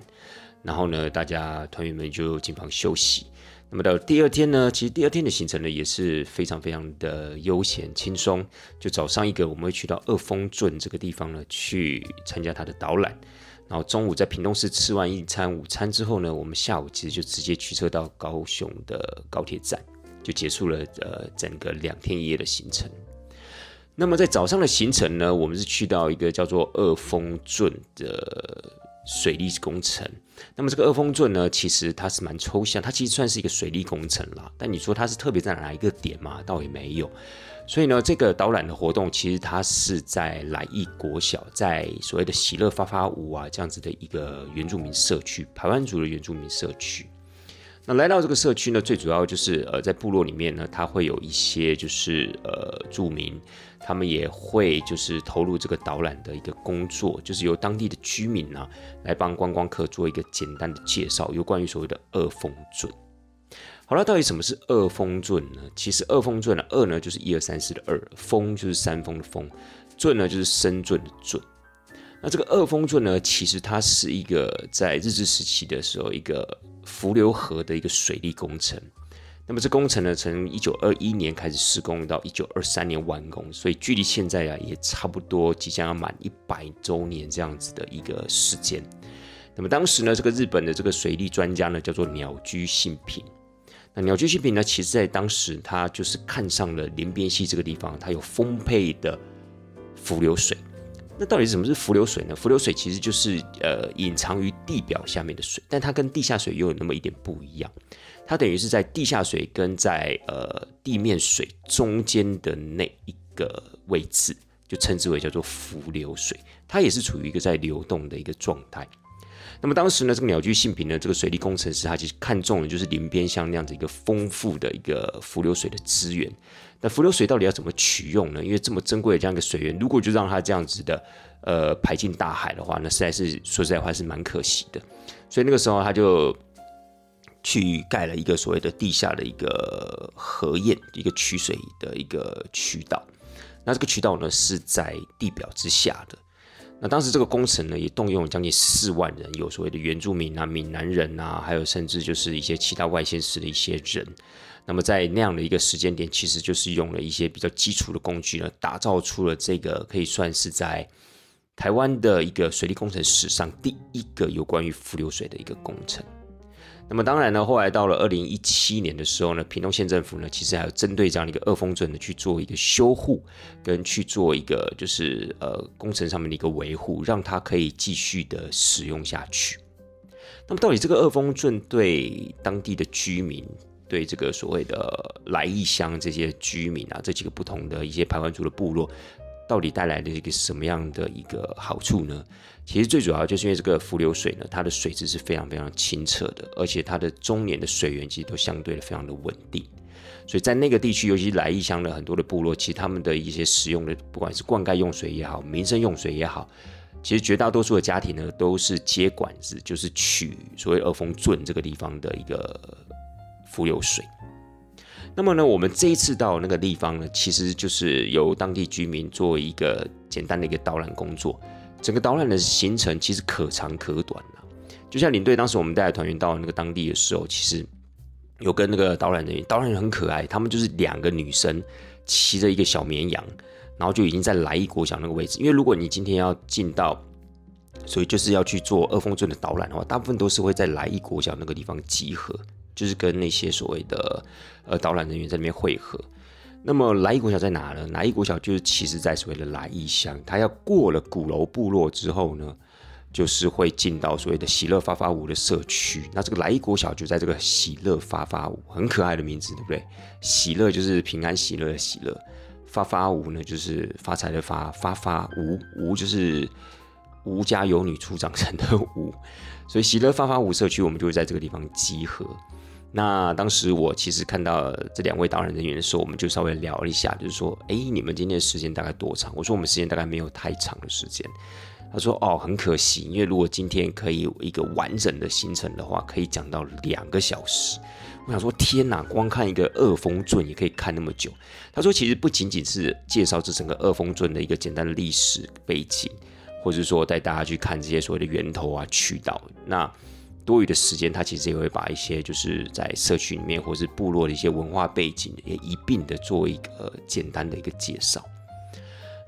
然后呢，大家团员们就进房休息。那么到第二天呢，其实第二天的行程呢也是非常非常的悠闲轻松。就早上一个，我们会去到二峰镇这个地方呢去参加他的导览。然后中午在屏东市吃完一餐午餐之后呢，我们下午其实就直接驱车到高雄的高铁站。就结束了呃整个两天一夜的行程。那么在早上的行程呢，我们是去到一个叫做二峰圳的水利工程。那么这个二峰圳呢，其实它是蛮抽象，它其实算是一个水利工程啦。但你说它是特别在哪一个点嘛，倒也没有。所以呢，这个导览的活动其实它是在来义国小，在所谓的喜乐发发屋啊这样子的一个原住民社区，排湾族的原住民社区。那来到这个社区呢，最主要就是呃，在部落里面呢，它会有一些就是呃住民，他们也会就是投入这个导览的一个工作，就是由当地的居民呢来帮观光客做一个简单的介绍，有关于所谓的二峰圳。好了，到底什么是二峰圳呢？其实二峰圳呢，二呢就是一二三四的二，峰就是山峰的峰，圳呢就是深圳的圳。那这个二峰圳呢，其实它是一个在日治时期的时候一个浮流河的一个水利工程。那么这工程呢，从一九二一年开始施工，到一九二三年完工，所以距离现在啊，也差不多即将要满一百周年这样子的一个时间。那么当时呢，这个日本的这个水利专家呢，叫做鸟居信平。那鸟居新平呢？其实，在当时，他就是看上了林边溪这个地方，它有丰沛的浮流水。那到底什么是浮流水呢？浮流水其实就是呃隐藏于地表下面的水，但它跟地下水又有那么一点不一样。它等于是在地下水跟在呃地面水中间的那一个位置，就称之为叫做浮流水。它也是处于一个在流动的一个状态。那么当时呢，这个鸟居信平呢，这个水利工程师，他其实看中的就是林边乡那样子一个丰富的一个浮流水的资源。那浮流水到底要怎么取用呢？因为这么珍贵的这样一个水源，如果就让它这样子的呃排进大海的话，那实在是说实在话是蛮可惜的。所以那个时候他就去盖了一个所谓的地下的一个河堰，一个取水的一个渠道。那这个渠道呢是在地表之下的。那当时这个工程呢，也动用了将近四万人，有所谓的原住民啊、闽南人啊，还有甚至就是一些其他外县市的一些人。那么在那样的一个时间点，其实就是用了一些比较基础的工具呢，打造出了这个可以算是在台湾的一个水利工程史上第一个有关于浮流水的一个工程。那么当然呢，后来到了二零一七年的时候呢，屏东县政府呢，其实还有针对这样的一个二峰圳呢去做一个修护，跟去做一个就是呃工程上面的一个维护，让它可以继续的使用下去。那么到底这个二峰圳对当地的居民，对这个所谓的来义乡这些居民啊，这几个不同的一些排湾族的部落。到底带来的一个什么样的一个好处呢？其实最主要就是因为这个浮流水呢，它的水质是非常非常清澈的，而且它的中年的水源其实都相对的非常的稳定。所以在那个地区，尤其是来义乡的很多的部落，其实他们的一些使用的，不管是灌溉用水也好，民生用水也好，其实绝大多数的家庭呢，都是接管子，就是取所谓二峰圳这个地方的一个浮流水。那么呢，我们这一次到那个地方呢，其实就是由当地居民做一个简单的一个导览工作。整个导览的行程其实可长可短啊。就像领队当时我们带团员到那个当地的时候，其实有跟那个导览人员，导览人很可爱，他们就是两个女生骑着一个小绵羊，然后就已经在来义国小那个位置。因为如果你今天要进到，所以就是要去做二峰镇的导览的话，大部分都是会在来义国小那个地方集合。就是跟那些所谓的呃导览人员在那边汇合。那么来义国小在哪呢？来义国小就是其实在所谓的来义乡，它要过了鼓楼部落之后呢，就是会进到所谓的喜乐发发屋的社区。那这个来义国小就在这个喜乐发发屋，很可爱的名字，对不对？喜乐就是平安喜乐的喜乐，发发屋呢就是发财的发，发发屋屋就是吴家有女初长成的吴，所以喜乐发发屋社区我们就会在这个地方集合。那当时我其实看到这两位导览人员的时候，我们就稍微聊了一下，就是说，哎，你们今天的时间大概多长？我说我们时间大概没有太长的时间。他说，哦，很可惜，因为如果今天可以有一个完整的行程的话，可以讲到两个小时。我想说，天哪，光看一个二峰圳也可以看那么久。他说，其实不仅仅是介绍这整个二峰圳的一个简单的历史背景，或者说带大家去看这些所谓的源头啊、渠道，那。多余的时间，他其实也会把一些就是在社区里面或是部落的一些文化背景也一并的做一个简单的一个介绍。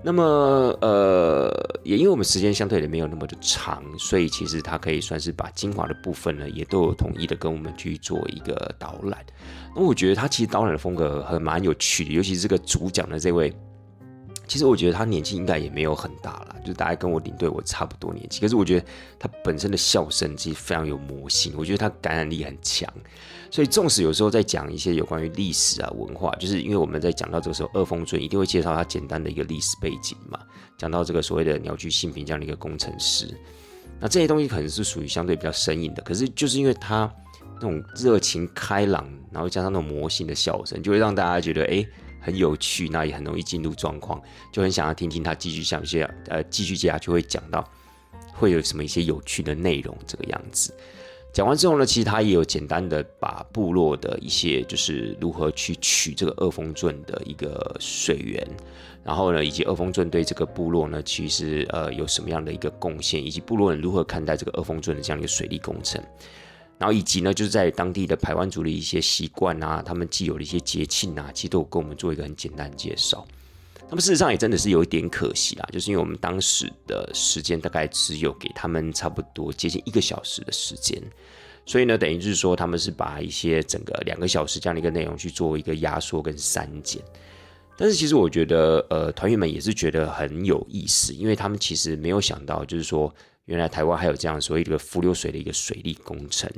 那么，呃，也因为我们时间相对的没有那么的长，所以其实他可以算是把精华的部分呢，也都有统一的跟我们去做一个导览。那我觉得他其实导览的风格很蛮有趣的，尤其是这个主讲的这位。其实我觉得他年纪应该也没有很大了，就大概跟我领队我差不多年纪。可是我觉得他本身的笑声其实非常有魔性，我觉得他感染力很强。所以纵使有时候在讲一些有关于历史啊文化，就是因为我们在讲到这个时候，二峰尊一定会介绍他简单的一个历史背景嘛，讲到这个所谓的鸟居信平这样的一个工程师，那这些东西可能是属于相对比较生硬的。可是就是因为他那种热情开朗，然后加上那种魔性的笑声，就会让大家觉得哎。很有趣，那也很容易进入状况，就很想要听听他继续讲一些，呃，继续接下去会讲到会有什么一些有趣的内容这个样子。讲完之后呢，其实他也有简单的把部落的一些，就是如何去取这个二峰圳的一个水源，然后呢，以及二峰圳对这个部落呢，其实呃有什么样的一个贡献，以及部落人如何看待这个二峰圳的这样一个水利工程。然后以及呢，就是在当地的排湾族的一些习惯啊，他们既有的一些节庆啊，其实都有跟我们做一个很简单的介绍。那么事实上也真的是有一点可惜啦，就是因为我们当时的时间大概只有给他们差不多接近一个小时的时间，所以呢，等于就是说他们是把一些整个两个小时这样的一个内容去做一个压缩跟删减。但是其实我觉得，呃，团员们也是觉得很有意思，因为他们其实没有想到，就是说。原来台湾还有这样所谓一个浮流水的一个水利工程，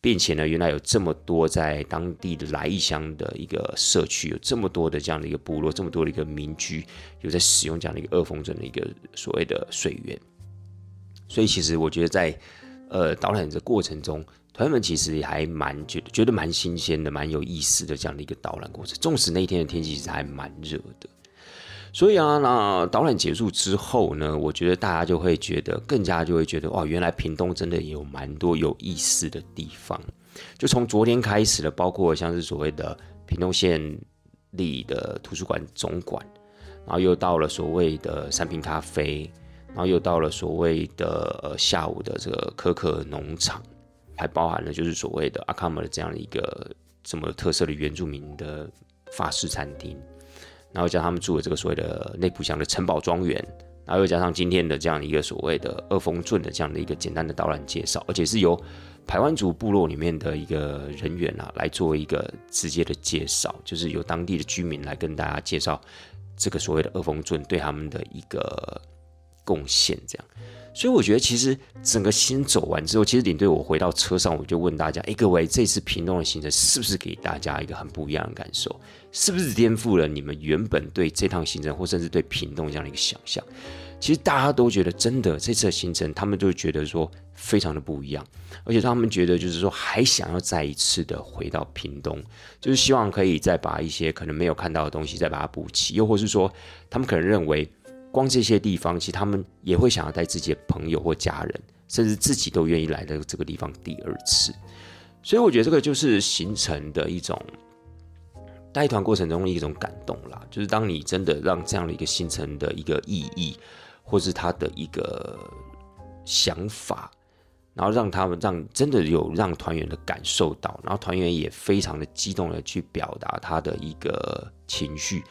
并且呢，原来有这么多在当地的来义乡的一个社区，有这么多的这样的一个部落，这么多的一个民居，有在使用这样的一个二峰镇的一个所谓的水源。所以其实我觉得在呃导览的过程中，团员们其实也还蛮觉觉得蛮新鲜的，蛮有意思的这样的一个导览过程。纵使那一天的天气其实还蛮热的。所以啊，那导览结束之后呢，我觉得大家就会觉得更加就会觉得，哇，原来屏东真的有蛮多有意思的地方。就从昨天开始的，包括像是所谓的屏东县立的图书馆总馆，然后又到了所谓的三瓶咖啡，然后又到了所谓的呃下午的这个可可农场，还包含了就是所谓的阿卡姆的这样一个这么特色的原住民的法式餐厅。然后加他们住的这个所谓的内埔乡的城堡庄园，然后又加上今天的这样一个所谓的二峰圳的这样的一个简单的导览介绍，而且是由排湾族部落里面的一个人员啊来做一个直接的介绍，就是由当地的居民来跟大家介绍这个所谓的二峰圳对他们的一个贡献，这样。所以我觉得，其实整个行走完之后，其实领队我回到车上，我就问大家：哎，各位，这次屏东的行程是不是给大家一个很不一样的感受？是不是颠覆了你们原本对这趟行程，或甚至对屏东这样的一个想象？其实大家都觉得，真的这次的行程，他们就觉得说非常的不一样，而且他们觉得就是说，还想要再一次的回到屏东，就是希望可以再把一些可能没有看到的东西再把它补齐，又或是说，他们可能认为。光这些地方，其实他们也会想要带自己的朋友或家人，甚至自己都愿意来到这个地方第二次。所以我觉得这个就是形成的一种带团过程中的一种感动啦。就是当你真的让这样的一个行程的一个意义，或是他的一个想法，然后让他们让真的有让团员的感受到，然后团员也非常的激动的去表达他的一个情绪。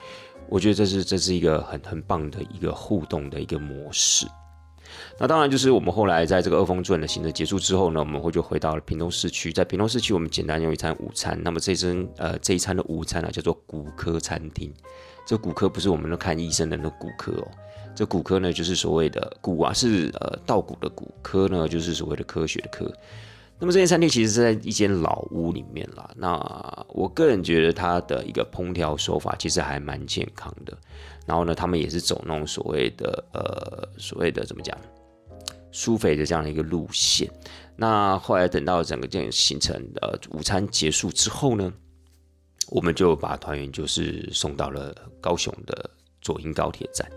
我觉得这是这是一个很很棒的一个互动的一个模式。那当然就是我们后来在这个二峰镇的行程结束之后呢，我们会就回到了屏东市区。在屏东市区，我们简单用一餐午餐。那么这餐呃这一餐的午餐呢，叫做骨科餐厅。这骨科不是我们看医生的那骨科哦，这骨科呢就是所谓的骨啊，是呃稻谷的骨科呢，就是所谓的科学的科。那么这间餐厅其实是在一间老屋里面啦。那我个人觉得它的一个烹调手法其实还蛮健康的。然后呢，他们也是走那种所谓的呃所谓的怎么讲，苏肥的这样的一个路线。那后来等到整个这样行程呃午餐结束之后呢，我们就把团员就是送到了高雄的左营高铁站。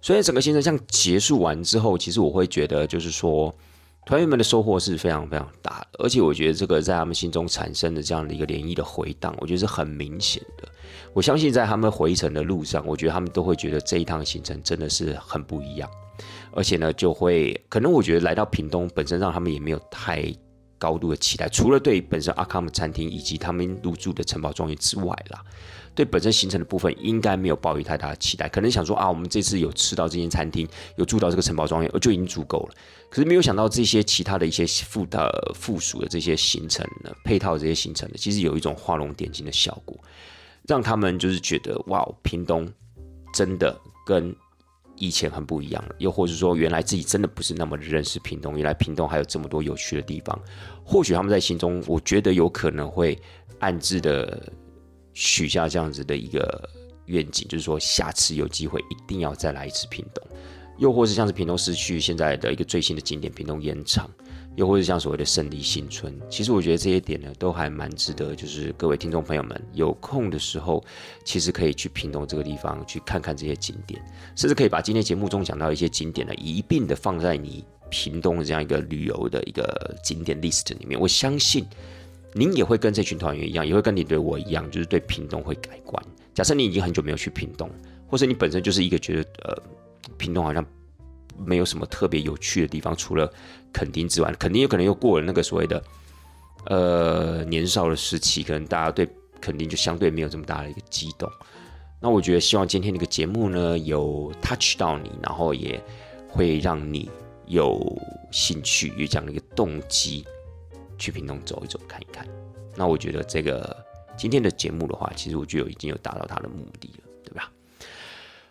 所以整个行程这样结束完之后，其实我会觉得就是说。团员们的收获是非常非常大的，而且我觉得这个在他们心中产生的这样的一个涟漪的回荡，我觉得是很明显的。我相信在他们回程的路上，我觉得他们都会觉得这一趟行程真的是很不一样，而且呢，就会可能我觉得来到屏东本身让他们也没有太高度的期待，除了对本身阿卡姆餐厅以及他们入住的城堡庄园之外啦。对本身行程的部分应该没有抱有太大的期待，可能想说啊，我们这次有吃到这间餐厅，有住到这个城堡庄园，就已经足够了。可是没有想到这些其他的一些附的附属的这些行程呢，配套这些行程呢，其实有一种画龙点睛的效果，让他们就是觉得哇，屏东真的跟以前很不一样了，又或者说原来自己真的不是那么认识屏东，原来屏东还有这么多有趣的地方，或许他们在心中，我觉得有可能会暗自的许下这样子的一个愿景，就是说下次有机会一定要再来一次屏东，又或是像是屏东市区现在的一个最新的景点屏东烟厂。又或是像所谓的胜利新村，其实我觉得这些点呢，都还蛮值得，就是各位听众朋友们有空的时候，其实可以去屏东这个地方去看看这些景点，甚至可以把今天节目中讲到一些景点呢，一并的放在你屏东这样一个旅游的一个景点 list 里面。我相信您也会跟这群团员一样，也会跟你对我一样，就是对屏东会改观。假设你已经很久没有去屏东，或者你本身就是一个觉得呃，屏东好像。没有什么特别有趣的地方，除了垦丁之外，肯定有可能又过了那个所谓的呃年少的时期，可能大家对垦丁就相对没有这么大的一个激动。那我觉得希望今天这个节目呢，有 touch 到你，然后也会让你有兴趣，有这样的一个动机去屏东走一走、看一看。那我觉得这个今天的节目的话，其实我觉得已经有达到它的目的了，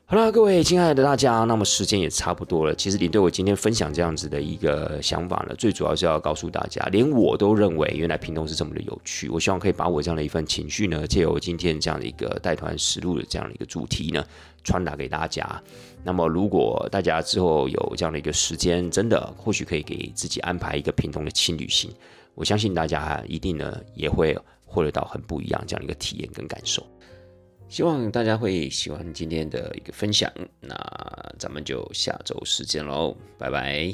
好了，各位亲爱的大家，那么时间也差不多了。其实你对我今天分享这样子的一个想法呢，最主要是要告诉大家，连我都认为原来屏东是这么的有趣。我希望可以把我这样的一份情绪呢，借由今天这样的一个带团实录的这样的一个主题呢，传达给大家。那么如果大家之后有这样的一个时间，真的或许可以给自己安排一个屏东的轻旅行，我相信大家一定呢也会获得到很不一样这样的一个体验跟感受。希望大家会喜欢今天的一个分享，那咱们就下周时间喽，拜拜。